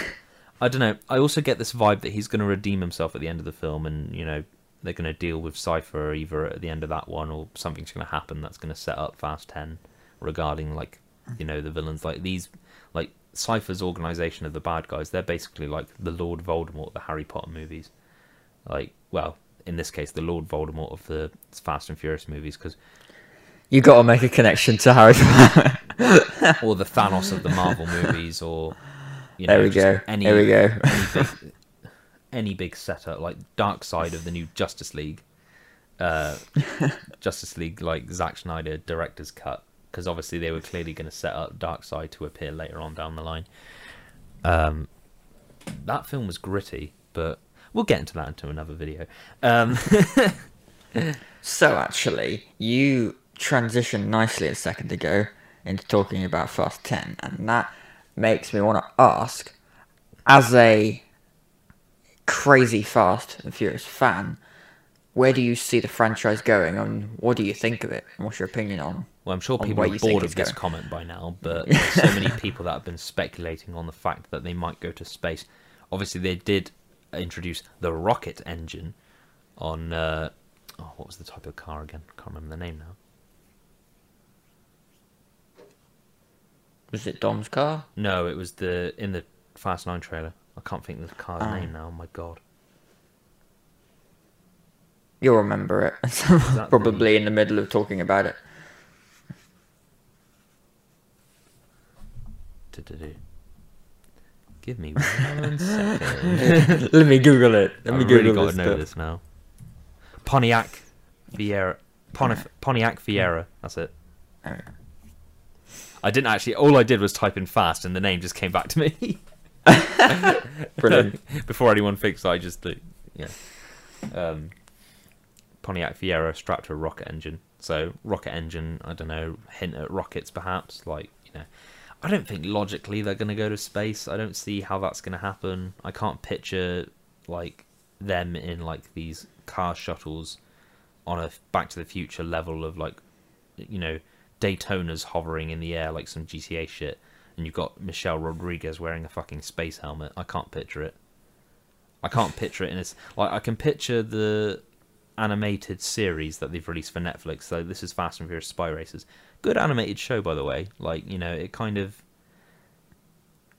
i don't know i also get this vibe that he's going to redeem himself at the end of the film and you know they're going to deal with cypher either at the end of that one or something's going to happen that's going to set up fast 10 regarding like you know, the villains. Like these, like Cypher's organization of the bad guys. They're basically like the Lord Voldemort, of the Harry Potter movies. Like, well, in this case, the Lord Voldemort of the Fast and Furious movies, because You got to make a connection to Harry Potter. or the Thanos of the Marvel movies, or you There we go. Any, There we go. Any big, any big setup like Darkseid of the new Justice League, uh, Justice League like Zack Snyder director's cut, because obviously they were clearly going to set up Darkseid to appear later on down the line. Um, that film was gritty, but we'll get into that into another video. Um, So actually, you transitioned nicely a second ago into talking about Fast 10, and that makes me want to ask, as a crazy Fast and Furious fan, where do you see the franchise going, and what do you think of it? And what's your opinion on? Well, I'm sure people are bored of this going. comment by now, but there's so many people that have been speculating on the fact that they might go to space. Obviously, they did introduce the rocket engine on. Uh, oh, what was the type of car again? Can't remember the name now. Was it Dom's car? No, it was the in the Fast Nine trailer. I can't think of the car's Ah. name now. Oh my god. You'll remember it. that Probably in the middle of talking about it. Du-du-du. Give me one second. Let me Google it. Let me I've Google really got this to know stuff. this now. Pontiac. Ponif- Pontiac Fiero. That's it. I didn't actually. All I did was type in fast, and the name just came back to me. Brilliant. Before anyone thinks I just do. Yeah. Um, Pontiac Fiero strapped to a rocket engine. So rocket engine. I don't know. Hint at rockets, perhaps. Like you know. I don't think logically they're going to go to space. I don't see how that's going to happen. I can't picture like them in like these car shuttles on a Back to the Future level of like you know Daytona's hovering in the air like some GTA shit, and you've got Michelle Rodriguez wearing a fucking space helmet. I can't picture it. I can't picture it in this. Like I can picture the animated series that they've released for Netflix. So this is Fast and Furious Spy Racers. Good animated show, by the way. Like you know, it kind of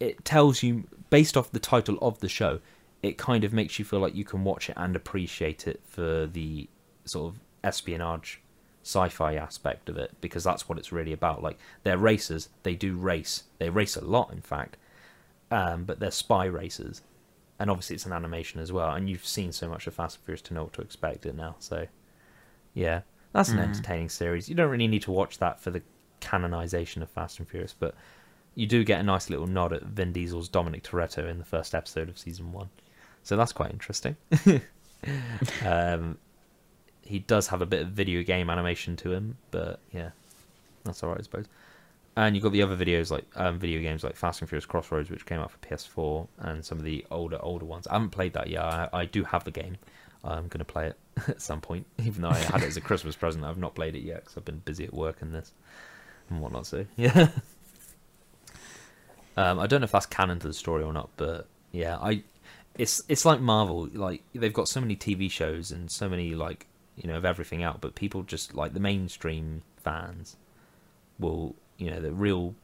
it tells you based off the title of the show. It kind of makes you feel like you can watch it and appreciate it for the sort of espionage sci-fi aspect of it because that's what it's really about like they're racers they do race they race a lot in fact um, but they're spy racers and obviously it's an animation as well and you've seen so much of fast and furious to know what to expect it now so yeah that's an Mm. entertaining series you don't really need to watch that for the canonization of fast and furious but you do get a nice little nod at vin diesel's dominic toretto in the first episode of season one so that's quite interesting um, he does have a bit of video game animation to him, but yeah, that's alright, I suppose. And you've got the other videos like um, video games like Fast and Furious Crossroads, which came out for PS4, and some of the older older ones. I haven't played that yet. I, I do have the game. I'm gonna play it at some point, even though I had it as a Christmas present. I've not played it yet because I've been busy at work and this and whatnot. So yeah. Um, I don't know if that's canon to the story or not, but yeah, I it's it's like Marvel. Like they've got so many TV shows and so many like you know of everything out, but people just like the mainstream fans will you know the real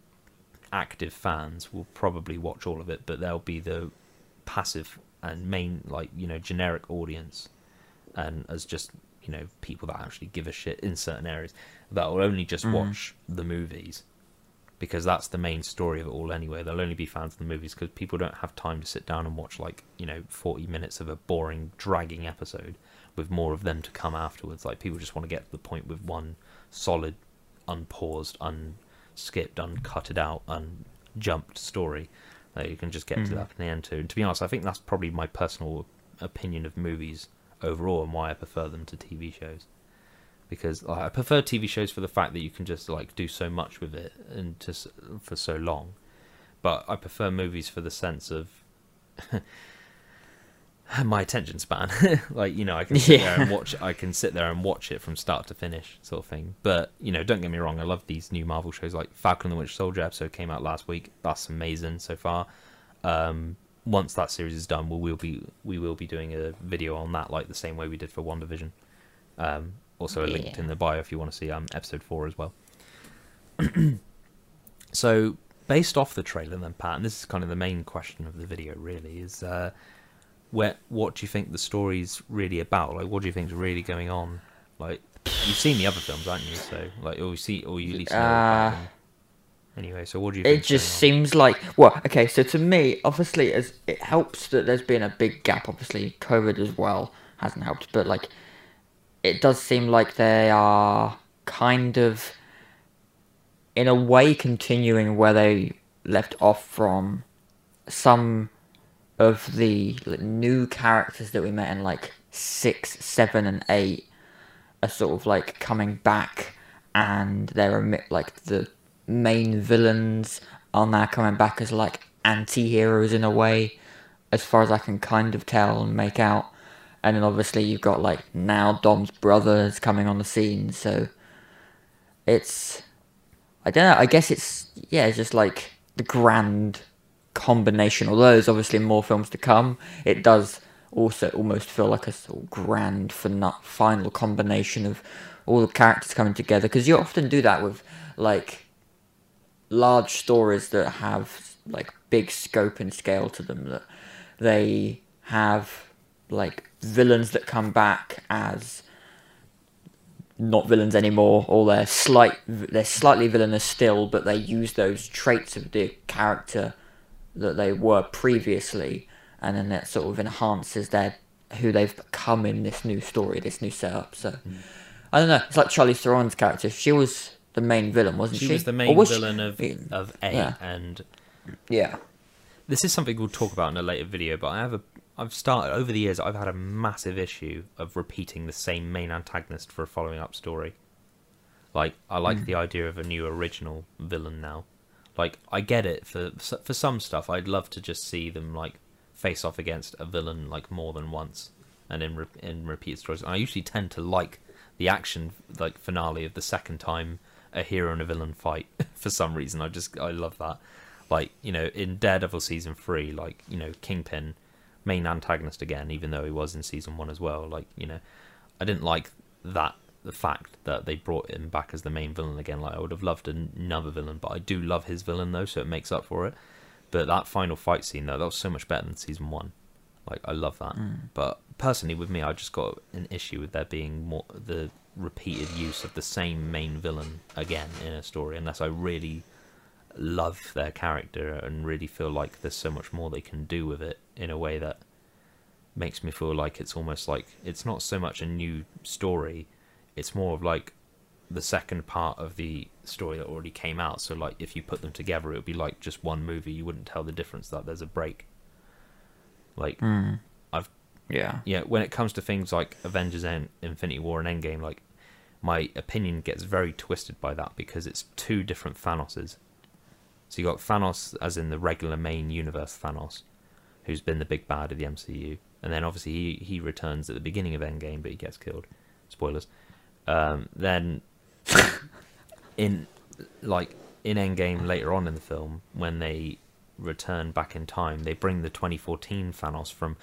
active fans will probably watch all of it, but they'll be the passive and main like you know generic audience, and as just you know people that actually give a shit in certain areas that will only just Mhm. watch the movies because that's the main story of it all anyway. They'll only be fans of the movies because people don't have time to sit down and watch like you know forty minutes of a boring, dragging episode with more of them to come afterwards. Like people just want to get to the point with one solid, unpaused, unskipped, uncutted out, and jumped story that you can just get to Mhm. that in the end too. And to be honest, I think that's probably my personal opinion of movies overall and why I prefer them to TV shows because like, I prefer TV shows for the fact that you can just like do so much with it and just for so long. But I prefer movies for the sense of my attention span. like you know, I can sit there and watch. I can sit there and watch it from start to finish, sort of thing. But you know, don't get me wrong. I love these new Marvel shows. Like Falcon and the Winter Soldier episode came out last week. That's amazing so far. Um, once that series is done, we will be we will be doing a video on that, like the same way we did for WandaVision. Um, also linked Yeah. in the bio if you want to see um, episode four as well. So, based off the trailer, then Pat, and this is kind of the main question of the video, really, is uh, where what do you think the story's really about? Like, what do you think's really going on? Like, you've seen the other films, haven't you? So, like, or you see, or you at least know Uh. Anyway, so what do you? It just seems like well, okay. So to me, obviously, as it helps that there's been a big gap. Obviously, COVID as well hasn't helped, but like, it does seem like they are kind of, in a way, continuing where they left off from some of the like, new characters that we met in like six, seven, and eight are sort of like coming back, and they're like the main villains are now coming back as like anti-heroes in a way, as far as I can kind of tell and make out. And then obviously you've got like now Dom's brother is coming on the scene, so it's I don't know. I guess it's yeah, it's just like the grand combination. Although there's obviously more films to come, it does also almost feel like a sort of grand fina- final combination of all the characters coming together. Because you often do that with like large stories that have like big scope and scale to them. That they have like villains that come back as not villains anymore, or they're slight they're slightly villainous still, but they use those traits of the character that they were previously, and then that sort of enhances their who they've become in this new story, this new setup. So hmm. I don't know. It's like Charlize Theron's character. She was the main villain, wasn't she? She was the main was she- villain of of A, Yeah. and Yeah. this is something we'll talk about in a later video. But I have a, I've started over the years. I've had a massive issue of repeating the same main antagonist for a following up story. Like I like hmm. the idea of a new original villain now. Like I get it for for some stuff. I'd love to just see them like face off against a villain like more than once, and in re- in repeat stories. I usually tend to like the action like finale of the second time a hero and a villain fight for some reason. I just I love that. Like you know in Daredevil season three, like you know Kingpin, main antagonist again, even though he was in season one as well. Like you know, I didn't like that the fact that they brought him back as the main villain again. Like I would have loved another villain, but I do love his villain though, so it makes up for it. But that final fight scene though, that was so much better than season one. Like I love that. Mm. But personally, with me, I just got an issue with there being more the repeated use of the same main villain again in a story, unless I really love their character and really feel like there's so much more they can do with it in a way that makes me feel like it's almost like it's not so much a new story it's more of like the second part of the story that already came out so like if you put them together it would be like just one movie you wouldn't tell the difference that there's a break like hmm. i've Yeah. yeah, when it comes to things like Avengers and Infinity War and Endgame, like my opinion gets very twisted by that because it's two different Thanoses. So you got Thanos as in the regular main universe Thanos, who's been the big bad of the MCU, and then obviously he he returns at the beginning of Endgame, but he gets killed. Spoilers. Um, then in like in Endgame later on in the film, when they return back in time, they bring the 2014 Thanos from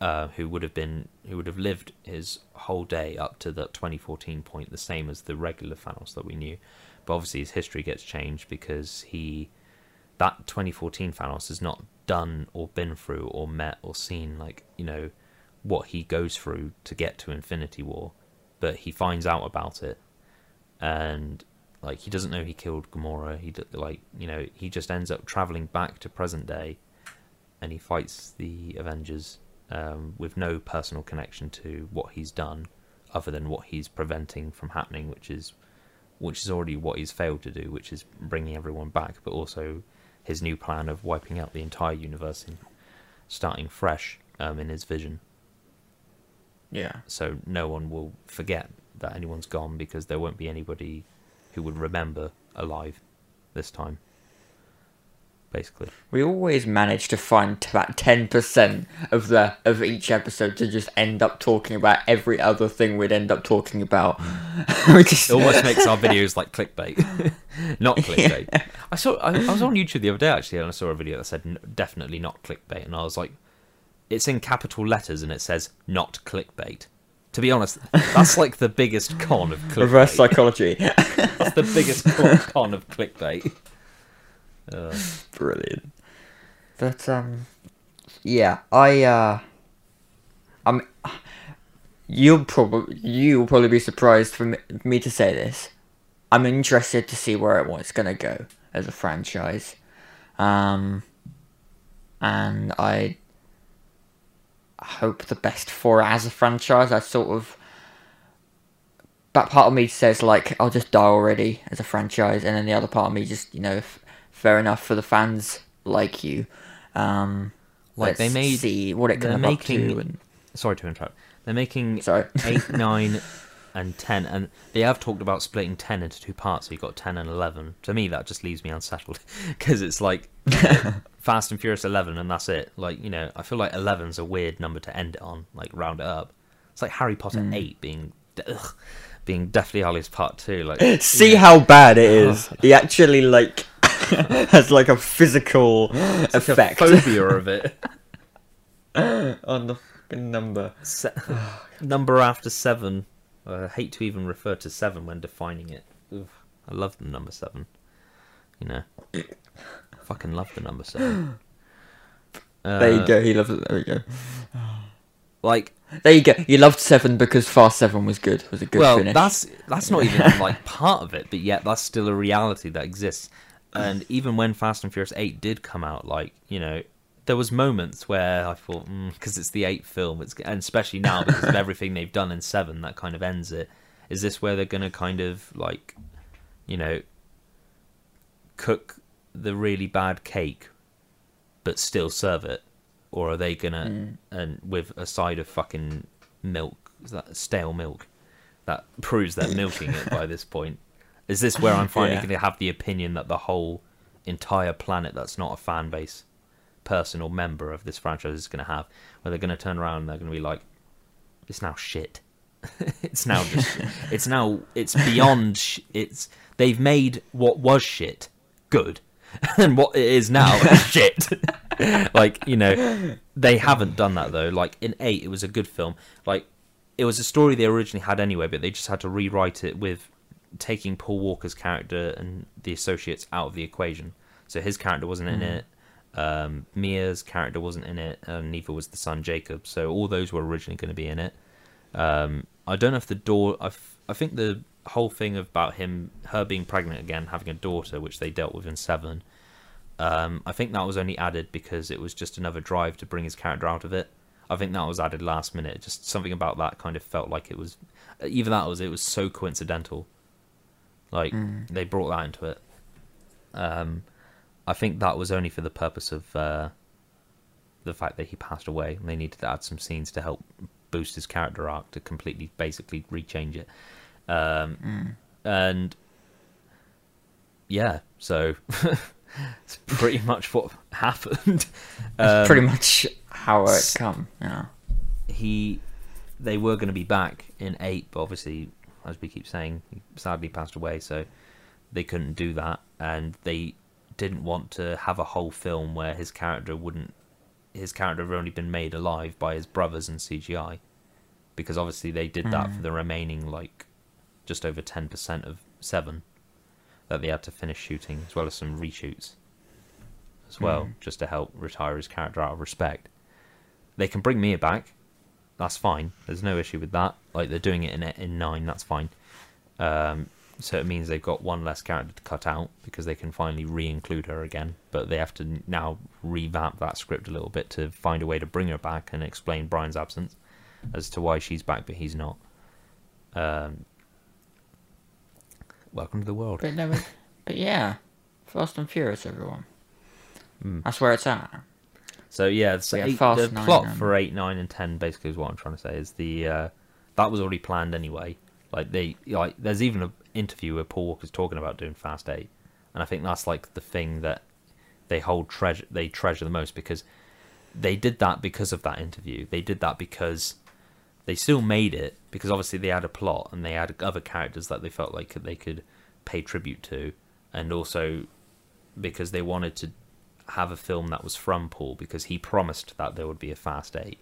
uh, who would have been who would have lived his whole day up to that 2014 point, the same as the regular Thanos that we knew. But obviously, his history gets changed because he that 2014 Thanos has not done or been through or met or seen like you know what he goes through to get to Infinity War, but he finds out about it, and like he doesn't know he killed Gamora. He like you know he just ends up traveling back to present day, and he fights the Avengers um, with no personal connection to what he's done, other than what he's preventing from happening, which is which is already what he's failed to do, which is bringing everyone back, but also his new plan of wiping out the entire universe and starting fresh um, in his vision. Yeah. So no one will forget that anyone's gone because there won't be anybody who would remember alive this time. Basically, We always manage to find about ten percent of the of each episode to just end up talking about every other thing we'd end up talking about. we just it almost makes our videos like clickbait, not clickbait. I saw I, I was on YouTube the other day actually, and I saw a video that said definitely not clickbait, and I was like, it's in capital letters and it says not clickbait. To be honest, that's like the biggest con of clickbait. reverse psychology. That's the biggest con, con of clickbait. Uh, Brilliant. But um, yeah, I uh, I'm. You'll probably you'll probably be surprised for me, me to say this. I'm interested to see where it, it's gonna go as a franchise, um, and I hope the best for it as a franchise. I sort of. That part of me says like I'll just die already as a franchise, and then the other part of me just you know, f- fair enough for the fans like you. Um, Like, they made- see what it can live up to. And, sorry to interrupt. They're making sorry. eight, nine, and ten, and they have talked about splitting ten into two parts. So you have got ten and eleven. To me, that just leaves me unsettled because it's like Fast and Furious eleven, and that's it. Like you know, I feel like 11's a weird number to end it on. Like round it up. It's like Harry Potter hmm. eight being ugh, being Deathly Hallows Part two. Like see how bad it is. He actually like has like a physical it's like a effect phobia of it. on the number. Se- number after seven. I hate to even refer to seven when defining it. Ugh, I love the number seven. You know, fucking love the number seven. Uh, There you go. He loves it. There you go. Like, There you go. You loved Seven because Fast Seven was good. Was a good well, finish. that's that's not even like part of it, but yet that's still a reality that exists. And even when Fast and Furious Eight did come out, like you know, there was moments where I thought, mm, because it's the eighth film, it's and especially now because of everything they've done in Seven, that kind of ends it. Is this where they're going to kind of like, you know, cook the really bad cake, but still serve it, or are they gonna hmm. and with a side of fucking milk, is that stale milk, that proves they're milking it by this point? Is this where I'm finally Yeah. going to have the opinion that the whole entire planet that's not a fan base person or member of this franchise is going to have, where they're going to turn around and they're going to be like, it's now shit. it's now just, it's now, it's beyond, sh- it's, they've made what was shit good. And what it is now is shit. like, you know, they haven't done that though. Like in 8, it was a good film. Like, it was a story they originally had anyway, but they just had to rewrite it with taking Paul Walker's character and the associates out of the equation. So his character wasn't in hmm. it. Um, Mia's character wasn't in it, and neither was the son Jacob. So all those were originally going to be in it. Um, I don't know if the door. I f- I think the whole thing about him, her being pregnant again, having a daughter, which they dealt with in Seven. Um, I think that was only added because it was just another drive to bring his character out of it. I think that was added last minute. Just something about that kind of felt like it was. Even that was it was so coincidental. Like they brought that into it. Um, I think that was only for the purpose of uh, the fact that he passed away. and They needed to add some scenes to help boost his character arc to completely, basically, rechange it. Um, And yeah, so it's pretty much what happened. Um, pretty much how it come. Yeah. he they were going to be back in eight, but obviously, as we keep saying, he sadly passed away, so they couldn't do that, and they didn't want to have a whole film where his character wouldn't his character had only been made alive by his brothers in CGI, because obviously they did that for the remaining like just over ten percent of seven that they had to finish shooting, as well as some reshoots as well, just to help retire his character out of respect. They can bring Mia back, that's fine. There's no issue with that. Like they're doing it in in nine, that's fine. Um, so it means they've got one less character to cut out because they can finally re-include her again. But they have to now revamp that script a little bit to find a way to bring her back and explain Brian's absence as to why she's back but he's not. Um, welcome to the world. But no, but, but yeah, Fast and Furious, everyone. Mm. That's where it's at. So yeah, so eight, Fast the plot and- for eight, nine, and ten basically is what I'm trying to say. Is the uh, that was already planned anyway. Like they like there's even an interview where Paul Walker's talking about doing Fast Eight, and I think that's like the thing that they hold treasure they treasure the most because they did that because of that interview. They did that because they still made it because obviously they had a plot and they had other characters that they felt like they could pay tribute to, and also because they wanted to have a film that was from Paul because he promised that there would be a Fast Eight.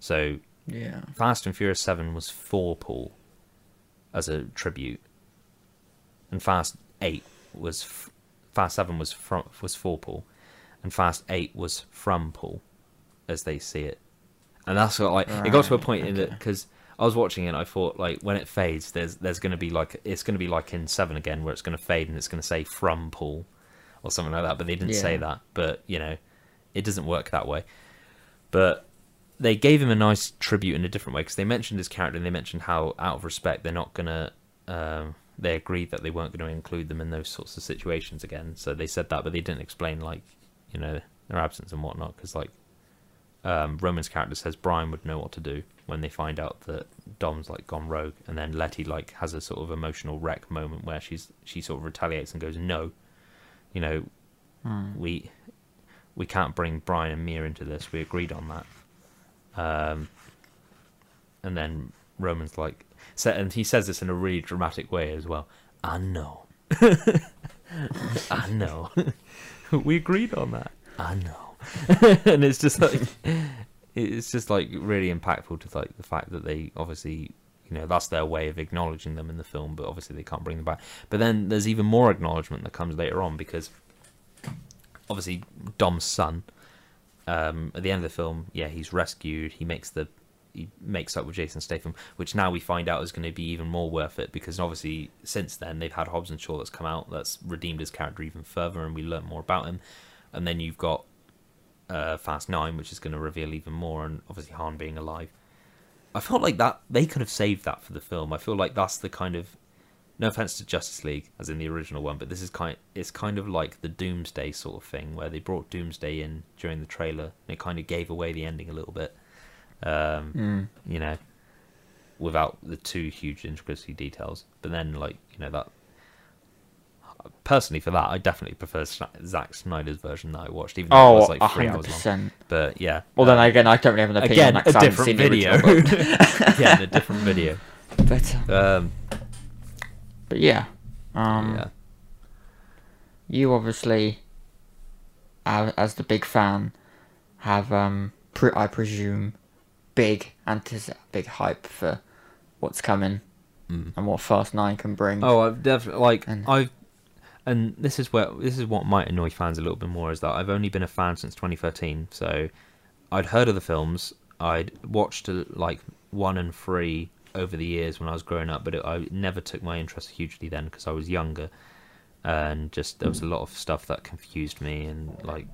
So Yeah. Fast and Furious Seven was for Paul as a tribute, and Fast Eight was f- Fast Seven was from was for Paul, and Fast Eight was from Paul, as they see it. And that's what like it got to a Right, point in it because I was watching it. and I thought like when it fades, there's there's going to be like it's going to be like in Seven again, where it's going to fade and it's going to say from Paul, or something like that. But they didn't say that. But you know, it doesn't work that way. But they gave him a nice tribute in a different way because they mentioned his character and they mentioned how out of respect they're not gonna um, they agreed that they weren't going to include them in those sorts of situations again. So they said that but they didn't explain like you know their absence and whatnot because like um, roman's character says brian would know what to do when they find out that dom's like gone rogue and then letty like has a sort of emotional wreck moment where she's she sort of retaliates and goes no you know Hmm. we we can't bring brian and mia into this. We agreed on that um, and then Roman's like, and he says this in a really dramatic way as well. I know. I know. we agreed on that. I know. and it's just like, it's just like really impactful to like the fact that they obviously, you know, that's their way of acknowledging them in the film, but obviously they can't bring them back. But then there's even more acknowledgement that comes later on because obviously Dom's son um, at the end of the film, yeah, he's rescued. He makes the he makes up with Jason Statham, which now we find out is going to be even more worth it because obviously since then they've had Hobbs and Shaw that's come out that's redeemed his character even further, and we learn more about him. And then you've got uh, Fast Nine, which is going to reveal even more, and obviously Han being alive. I felt like that they could have saved that for the film. I feel like that's the kind of no offense to Justice League as in the original one, but this is kind it's kind of like the Doomsday sort of thing where they brought Doomsday in during the trailer and it kind of gave away the ending a little bit. Um, Mm. you know, without the two huge intricacy details. But then like, you know, that personally for that I definitely prefer Zack Snyder's version that I watched even though it Oh, was like a 3 hundred hours long. percent. But yeah. Well, then um, again, I don't really have an opinion again on that a 'cause I haven't different video. again, a different video. But, uh, Um, but yeah, um, yeah. you obviously, as the big fan, have um, pre- I presume, big antici- big hype for what's coming Mm. and what Fast Nine can bring. Oh, I've definitely like And- I've, and this is where this is what might annoy fans a little bit more is that I've only been a fan since 2013. So I'd heard of the films, I'd watched like one and three over the years when I was growing up, but it, I never took my interest hugely then because I was younger, and just there was a lot of stuff that confused me and like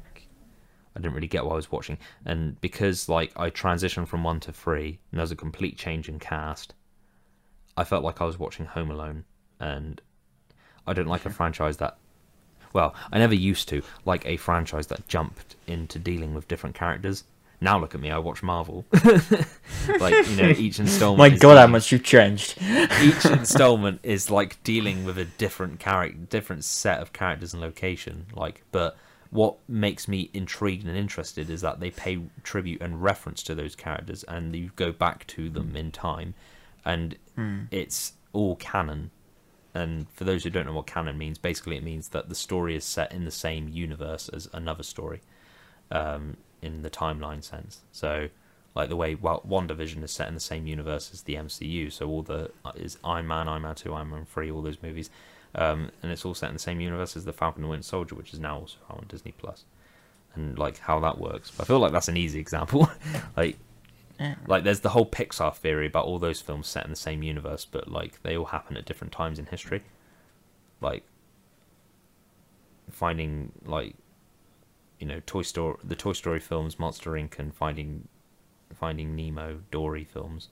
I didn't really get what I was watching. And because like I transitioned from one to three, and there was a complete change in cast, I felt like I was watching Home Alone, and I don't like a franchise that. Well, I never used to like a franchise that jumped into dealing with different characters. Now look at me, I watch Marvel. like you know, each installment. My is God, how much you've changed. each installment is like dealing with a different character, different set of characters and location. Like, but what makes me intrigued and interested is that they pay tribute and reference to those characters, and you go back to them in time, and it's all canon. And for those who don't know what canon means, basically it means that the story is set in the same universe as another story, um, in the timeline sense. So, like the way well, WandaVision is set in the same universe as the MCU, so all the uh, is Iron Man, Iron Man Two, Iron Man Three, all those movies, um, and it's all set in the same universe as the Falcon and Winter Soldier, which is now also on Disney Plus, and like how that works. But I feel like that's an easy example. like, like there's the whole Pixar theory about all those films set in the same universe, but like they all happen at different times in history. Like finding like you know Toy Story, the Toy Story films, Monster Inc., and finding finding Nemo, Dory films.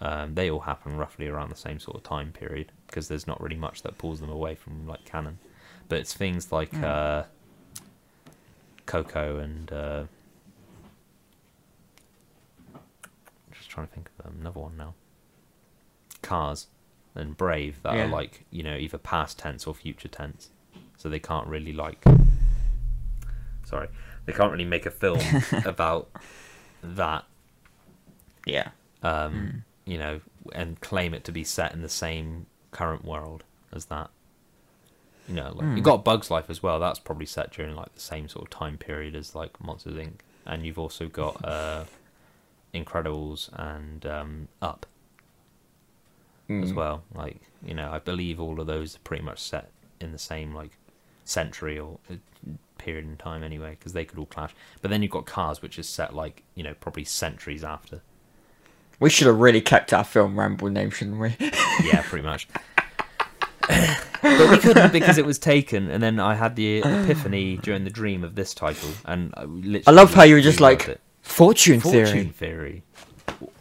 Um, they all happen roughly around the same sort of time period because there's not really much that pulls them away from like canon. But it's things like Mm. uh, Coco and uh, just trying to think of another one now. Cars and Brave that Yeah. are like you know either past tense or future tense, so they can't really like. Sorry, they can't really make a film about that Yeah. um, you know, and claim it to be set in the same current world as that. You know, like Hmm. you've got Bugs Life as well. That's probably set during like the same sort of time period as like Monsters Inc. And you've also got uh, Incredibles and um, Up as Mm. well. Like you know, I believe all of those are pretty much set in the same like century or uh, period in time anyway, because they could all clash. But then you've got Cars, which is set like you know probably centuries after. We should have really kept our film Ramble name, shouldn't we? Yeah, pretty much. but we couldn't because it was taken, and then I had the epiphany during the dream of this title, and I, literally I love how you were just like. Fortune, Fortune Theory. Fortune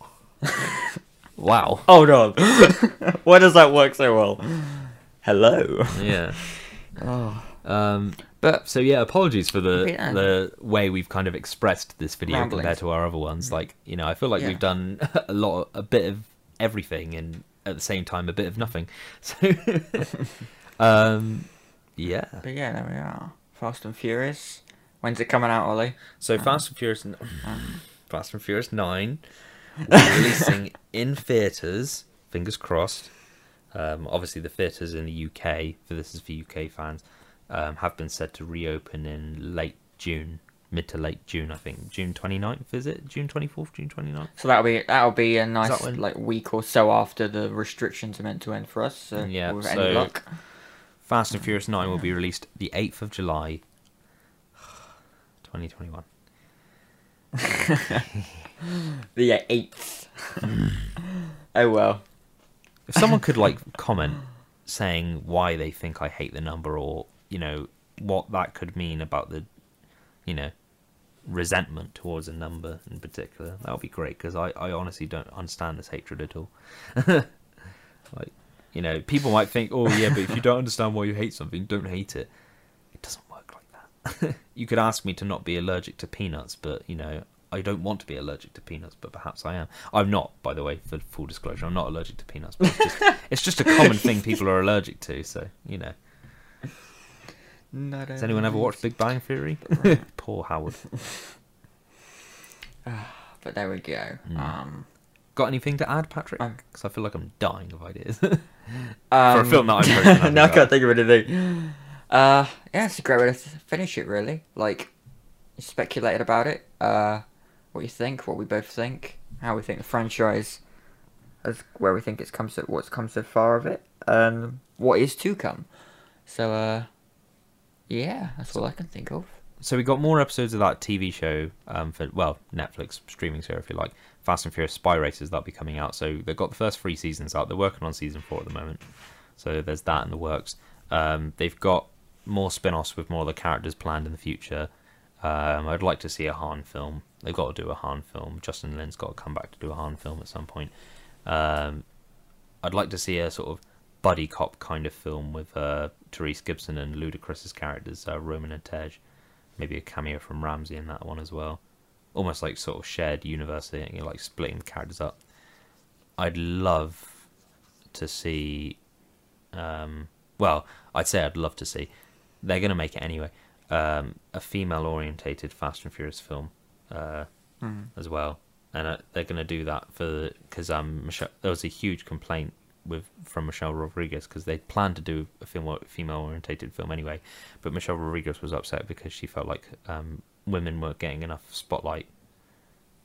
theory. wow. Hold on. Why does that work so well? Hello. Yeah. Oh. Um, But so yeah, apologies for the Yeah. the way we've kind of expressed this video Ramblings. compared to our other ones. Like you know, I feel like Yeah. we've done a lot, a bit of everything, and at the same time, a bit of nothing. So, um, yeah. but yeah, there we are. Fast and Furious. When's it coming out, Ollie? So Fast and Furious, Fast and Furious Nine, will be releasing in theaters. Fingers crossed. Um, obviously, the theaters in the UK, for this is for UK fans, um, have been said to reopen in late June, mid to late June, I think. June 29th, is it? June 24th, June 29th? So that'll be that'll be a nice when- like week or so after the restrictions are meant to end for us. So Yeah, with so- any luck. Fast and Furious 9 will be released the 8th of July, 2021. The eighth. oh well. If someone could like comment saying why they think I hate the number or, you know, what that could mean about the, you know, resentment towards a number in particular, that would be great because I, I honestly don't understand this hatred at all. like, you know, people might think, oh, yeah, but if you don't understand why you hate something, don't hate it. It doesn't work like that. you could ask me to not be allergic to peanuts, but, you know, I don't want to be allergic to peanuts, but perhaps I am. I'm not, by the way, for full disclosure. I'm not allergic to peanuts. It's, just, it's just a common thing people are allergic to, so, you know. Not Has anyone ever watched Big Bang Theory? Poor Howard. But there we go. Mm. Um, Got anything to add, Patrick? Um, Because I feel like I'm dying of ideas. um, film that I'm no, I can't think of anything. Uh, yeah, it's a great way to finish it. Really, like you speculated about it. Uh, what you think? What we both think? How we think the franchise, as where we think it's come so what's come so far of it, and what is to come. So, uh, yeah, that's all I can think of. so we got more episodes of that TV show um, for well Netflix streaming service if you like. Fast and Furious Spy Racers that'll be coming out. So they've got the first three seasons out. They're working on season four at the moment. So there's that in the works. Um, they've got more spin-offs with more of the characters planned in the future. Um, I'd like to see a Han film. They've got to do a Han film. Justin Lin's got to come back to do a Han film at some point. Um, I'd like to see a sort of buddy cop kind of film with uh, Tyrese Gibson and Ludacris's characters, uh, Roman and Tej. Maybe a cameo from Ramsey in that one as well. Almost like sort of shared universe, you know, like splitting the characters up. I'd love to see. Um, well, I'd say I'd love to see. They're going to make it anyway. Um, a female-orientated Fast and Furious film uh, Mm. as well, and uh, they're going to do that for because um Michelle, there was a huge complaint with from Michelle Rodriguez because they planned to do a film female-orientated film anyway, but Michelle Rodriguez was upset because she felt like um, women weren't getting enough spotlight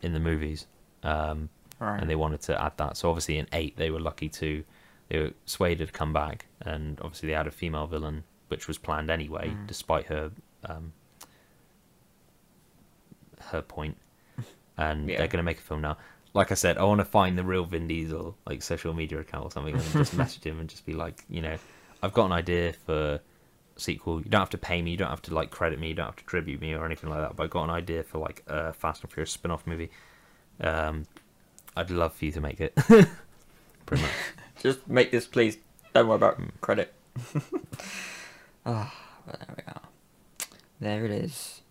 in the movies. Um, Right. and they wanted to add that. So obviously in eight they were lucky to they were swayed to come back, and obviously they had a female villain, which was planned anyway, Mm. despite her um, her point. And Yeah. they're going to make a film now. Like I said, I want to find the real Vin Diesel like social media account or something, and just message him and just be like, you know, I've got an idea for a sequel. You don't have to pay me, you don't have to like credit me, you don't have to tribute me or anything like that. But I've got an idea for like a Fast and Furious spin-off movie. Um, I'd love for you to make it. Pretty much. Just make this, please. Don't worry about Mm. credit. Ah, but there we are. There it is.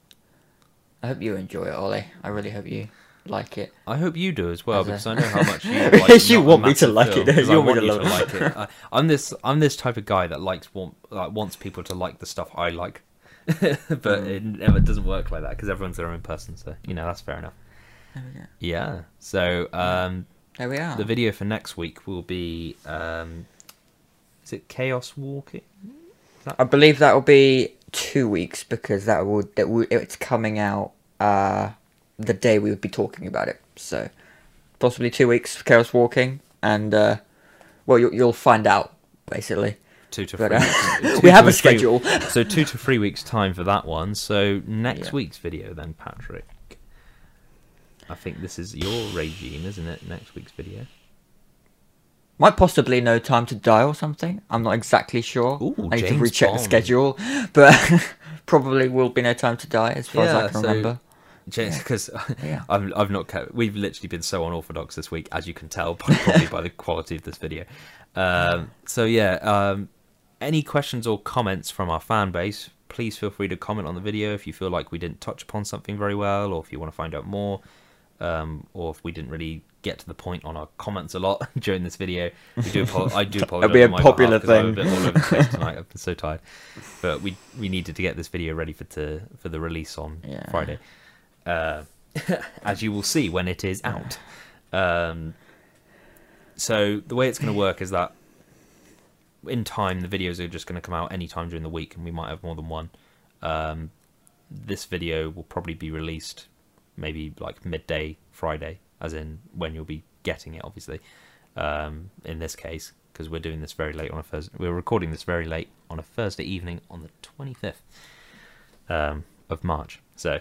I hope you enjoy it, Ollie. I really hope you like it. I hope you do as well As because I know how much you like. you want me to like it, film, 'cause you? Want want me to like it. I, I'm this. I'm this type of guy that likes want like wants people to like the stuff I like, but Mm. it never doesn't work like that because everyone's their own person. So you know that's fair enough. There we go. Yeah. So um, There we are. the video for next week will be um, is it Chaos Walking? I believe that will be two weeks because that will that will, it's coming out uh the day we would be talking about it. So possibly two weeks for Chaos Walking, and uh, well, you'll, you'll find out basically. two to But, three. uh, two we have a three- schedule. so two to three weeks time for that one. So next Yeah. week's video then, Patrick. I think this is your regime, isn't it? Next week's video. Might possibly no time to die or something. I'm not exactly sure. Ooh, I need to recheck Bond. the schedule, but probably will be no time to die as far as I can so- remember. Because Yeah. I've I've not kept. We've literally been so unorthodox this week, as you can tell by, probably by the quality of this video. Um, so yeah, um, any questions or comments from our fan base, please feel free to comment on the video if you feel like we didn't touch upon something very well, or if you want to find out more, um, or if we didn't really get to the point on our comments a lot during this video. We do. Apo- I do apologize. be a popular 'cause I'm a thing. bit all over the place tonight. I've been so tired, but we we needed to get this video ready for to for the release on Yeah. Friday uh, as you will see when it is out. Um, so the way it's going to work is that in time the videos are just going to come out anytime during the week, and we might have more than one. Um, this video will probably be released maybe like midday Friday, as in when you'll be getting it. Obviously, um, in this case, because we're doing this very late on a Thursday, we're recording this very late on a Thursday evening on the twenty fifth um, of March. So.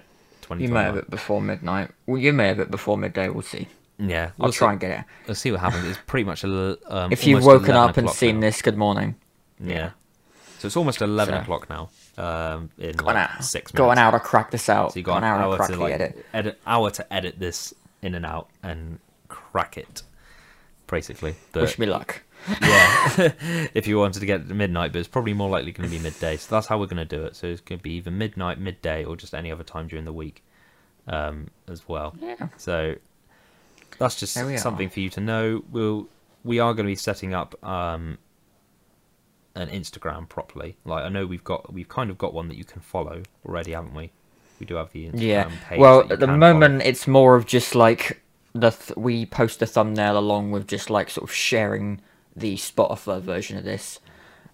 You may have it before midnight. Well, you may have it before midday. We'll see. Yeah, I'll we'll try and get it. we'll see what happens. It's pretty much a. um, If you've woken up and seen now. this, good morning. yeah. So it's almost eleven So- o'clock now. Um, in Got an like hour. six minutes. Got an hour to crack this out. So you got an hour, to crack to the like edit. edit hour to edit this in and out and crack it, basically. But Wish me luck. Yeah, if you wanted to get it to midnight, but it's probably more likely going to be midday. So that's how we're going to do it. So it's going to be either midnight, midday, or just any other time during the week, um, as well. Yeah. So that's just we are. something for you to know. We'll we are going to be setting up um, an Instagram properly. Like I know we've got we've kind of got one that you can follow already, haven't we? We do have the Instagram Yeah. page. Well, at the moment, it's more of just like the th- we post a thumbnail along with just like sort of sharing the Spotify version of this.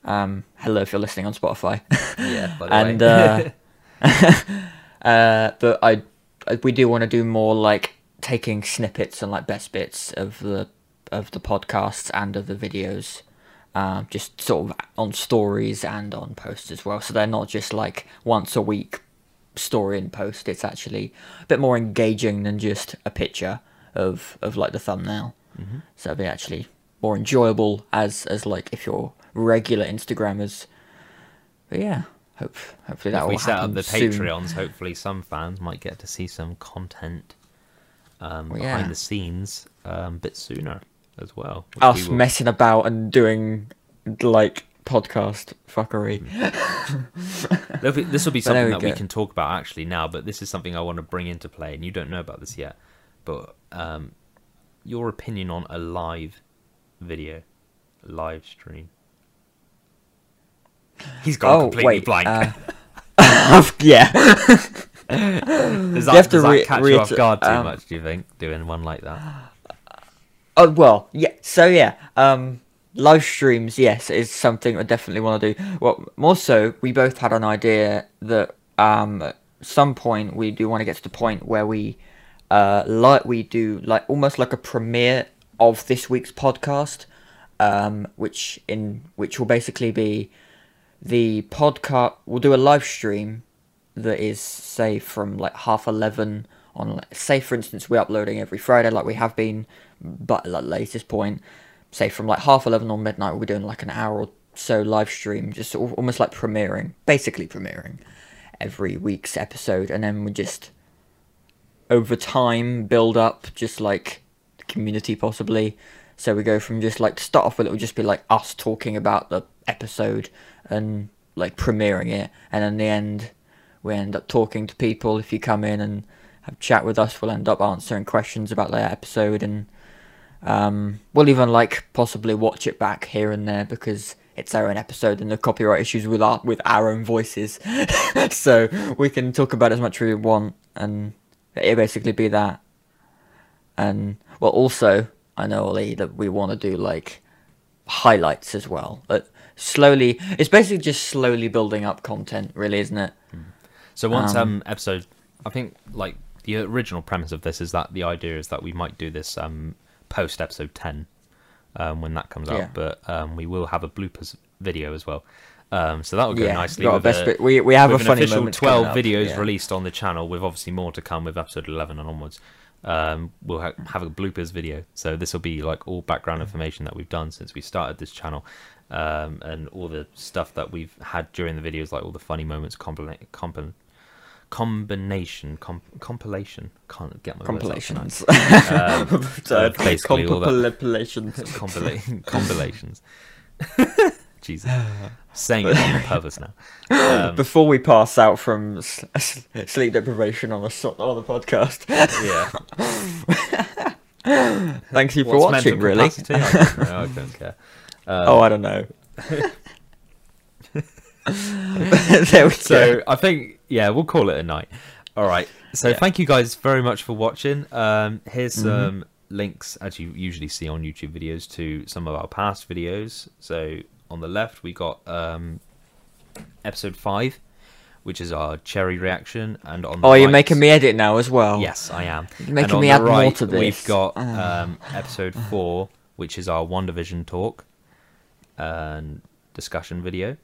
Um, hello, if you're listening on Spotify. Yeah, by the and way. uh, uh, but I, I- we do want to do more like taking snippets and like best bits of the of the podcasts and of the videos, um, just sort of on stories and on posts as well. So they're not just like once a week story and post. It's actually a bit more engaging than just a picture of of like the thumbnail. Mm-hmm. So it'll be actually more enjoyable as as like if you're regular Instagrammers. But yeah, hope hopefully that if will we set up the soon. Patreons, hopefully some fans might get to see some content um, Well, behind yeah. the scenes um, a bit sooner as well. Us we will- messing about and doing like podcast fuckery. This will be something we that we can talk about actually now, but this is something I want to bring into play, and you don't know about this yet. But um, your opinion on a live video, live stream. He's gone oh completely wait, blank. uh, yeah. does that, have to re- catch you off guard too um, much? Do you think doing one like that? Oh well, yeah. So yeah, um, live streams, yes, is something I definitely want to do. Well, more so, we both had an idea that um, at some point we do want to get to the point where we, uh, like we do like almost like a premiere of this week's podcast, um, which in which will basically be the podcast. We'll do a live stream that is say from like half 11 on say for instance we're uploading every friday like we have been but at the latest point say from like half 11 or midnight we'll be doing like an hour or so live stream just almost like premiering basically premiering every week's episode and then we just over time build up just like community possibly. So we go from just like to start off with it will just be like us talking about the episode and like premiering it. And in the end we end up talking to people. If you come in and have chat with us we'll end up answering questions about the episode and um, we'll even like possibly watch it back here and there because it's our own episode and the copyright issues with our with our own voices. So we can talk about as much as we want and it basically be that. And well also i know ollie that we want to do like highlights as well but slowly it's basically just slowly building up content really isn't it So once Um, um, episode, I think like the original premise of this is that the idea is that we might do this um, post episode ten um, when that comes out, Yeah. but um, we will have a bloopers video as well. Um, so that will go yeah, nicely. with best a- bit. We we have a funny official moment. 12 up, videos yeah. released on the channel with obviously more to come with episode 11 and onwards um, we'll ha- have a bloopers video. So this will be like all background information that we've done since we started this channel. Um, and all the stuff that we've had during the videos like all the funny moments compi- combination com- compilation. Can't get my words out compilations. Um, So, basically all that- compilations. Compilations. Jesus saying it on purpose now um, Before we pass out from sleep deprivation on the on the podcast, yeah thank you for What's watching. Really? I don't. I don't care. Um, oh, I don't know. there we so go. I think yeah, we'll call it a night. All right. So Yeah. thank you guys very much for watching. Um, here's Mhm. some links as you usually see on YouTube videos to some of our past videos. So on the left we got um, episode five, which is our cherry reaction, and on the Oh, you're making me edit now as well. Yes, I am. You're making me add more to this. We've got Ah. um, episode four, which is our WandaVision talk and discussion video.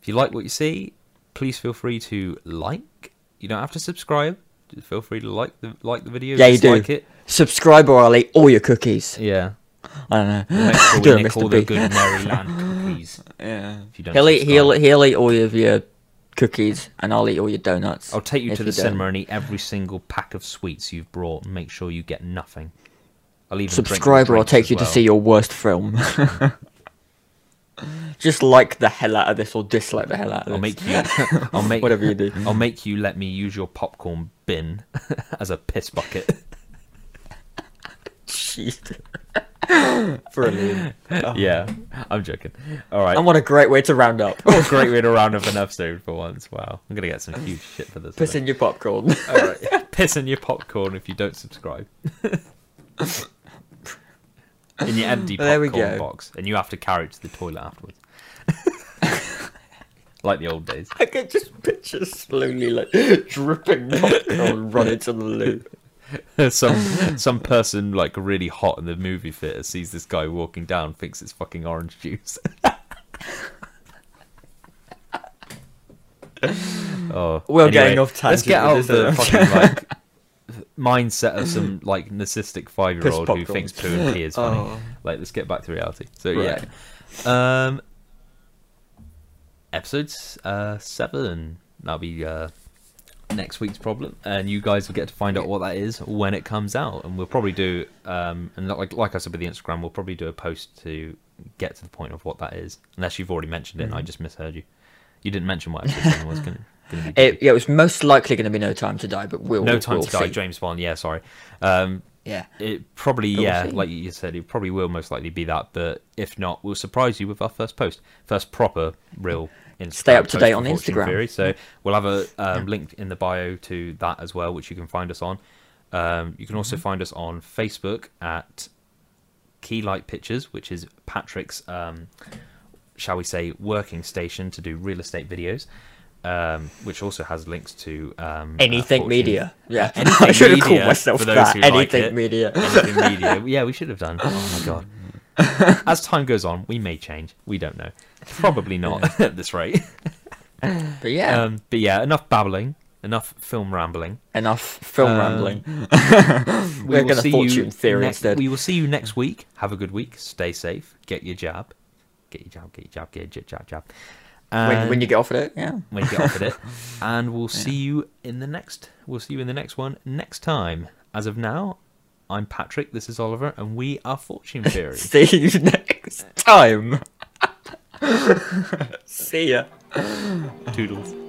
If you like what you see, please feel free to like. You don't have to subscribe. Just feel free to like the like the video. Yeah, you do. dislike it. Subscribe or I'll eat all your cookies. Yeah. I don't know. Make sure Do we nick the good Maryland cookies. Yeah. If you don't He'll eat, he'll, he'll eat all of your cookies, and I'll eat all your donuts. I'll take you to the don't. cinema and eat every single pack of sweets you've brought and make sure you get nothing. I'll even drink your Subscribe or I'll take you to see your worst film. Just like the hell out of this or dislike the hell out of I'll this. make you. I'll make Whatever you do. I'll make you let me use your popcorn bin as a piss bucket. Jeez. Brilliant. Oh. yeah, I'm joking. All right. And what a great way to round up. What a great way to round up an episode for once. Wow, I'm gonna get some huge shit for this. Piss in your popcorn. All right. Piss in your popcorn if you don't subscribe. in your empty There we popcorn box, and you have to carry it to the toilet afterwards. like the old days. I can just picture slowly like dripping popcorn run into the loo. some some person like really hot in the movie theater sees this guy walking down, thinks it's fucking orange juice. oh, We're getting off Let's get out of the fucking like mindset of some like narcissistic five year old who thinks poo and pee is funny. Oh. Like, let's get back to reality. So Right. yeah, um, episodes uh seven. That'll be uh next week's problem, and you guys will get to find out what that is when it comes out. And we'll probably do um and like like I said with the Instagram, we'll probably do a post to get to the point of what that is. Unless you've already mentioned it, and I Mhm. just misheard you. You didn't mention what episode was going to be. It, yeah, it was most likely going to be No Time to Die, but we'll no time we'll to die. James Bond. Yeah, sorry. Um, Yeah, it probably But we'll yeah, like you said, it probably will most likely be that. But if not, we'll surprise you with our first post, first proper real. Instagram Stay up to date on Instagram. Theory. So we'll have a um, Yeah. link in the bio to that as well, which you can find us on. Um, you can also Mm-hmm. find us on Facebook at Keylight Pictures, which is Patrick's, um, shall we say, working station to do real estate videos. Um, which also has links to um, uh, anything Fortune- media. Yeah, Anything I should have called myself that. who like Anything media. anything media. Yeah, we should have done. Oh my god. As time goes on, we may change. We don't know. Probably not at this rate. But yeah, Um, but yeah, enough babbling. Enough film rambling. enough film um, rambling. We We're gonna see fortune you theory ne- instead. We will see you next week. Have a good week. Stay safe. Get your jab. Get your jab. Get your jab. Get your jab. Jab. jab. when, when you get off of it, yeah. when you get off of it. And we'll see you in the next. We'll see you in the next one next time. As of now, I'm Patrick. This is Oliver, and we are Fortune Theory. See you next time. See ya. Toodles.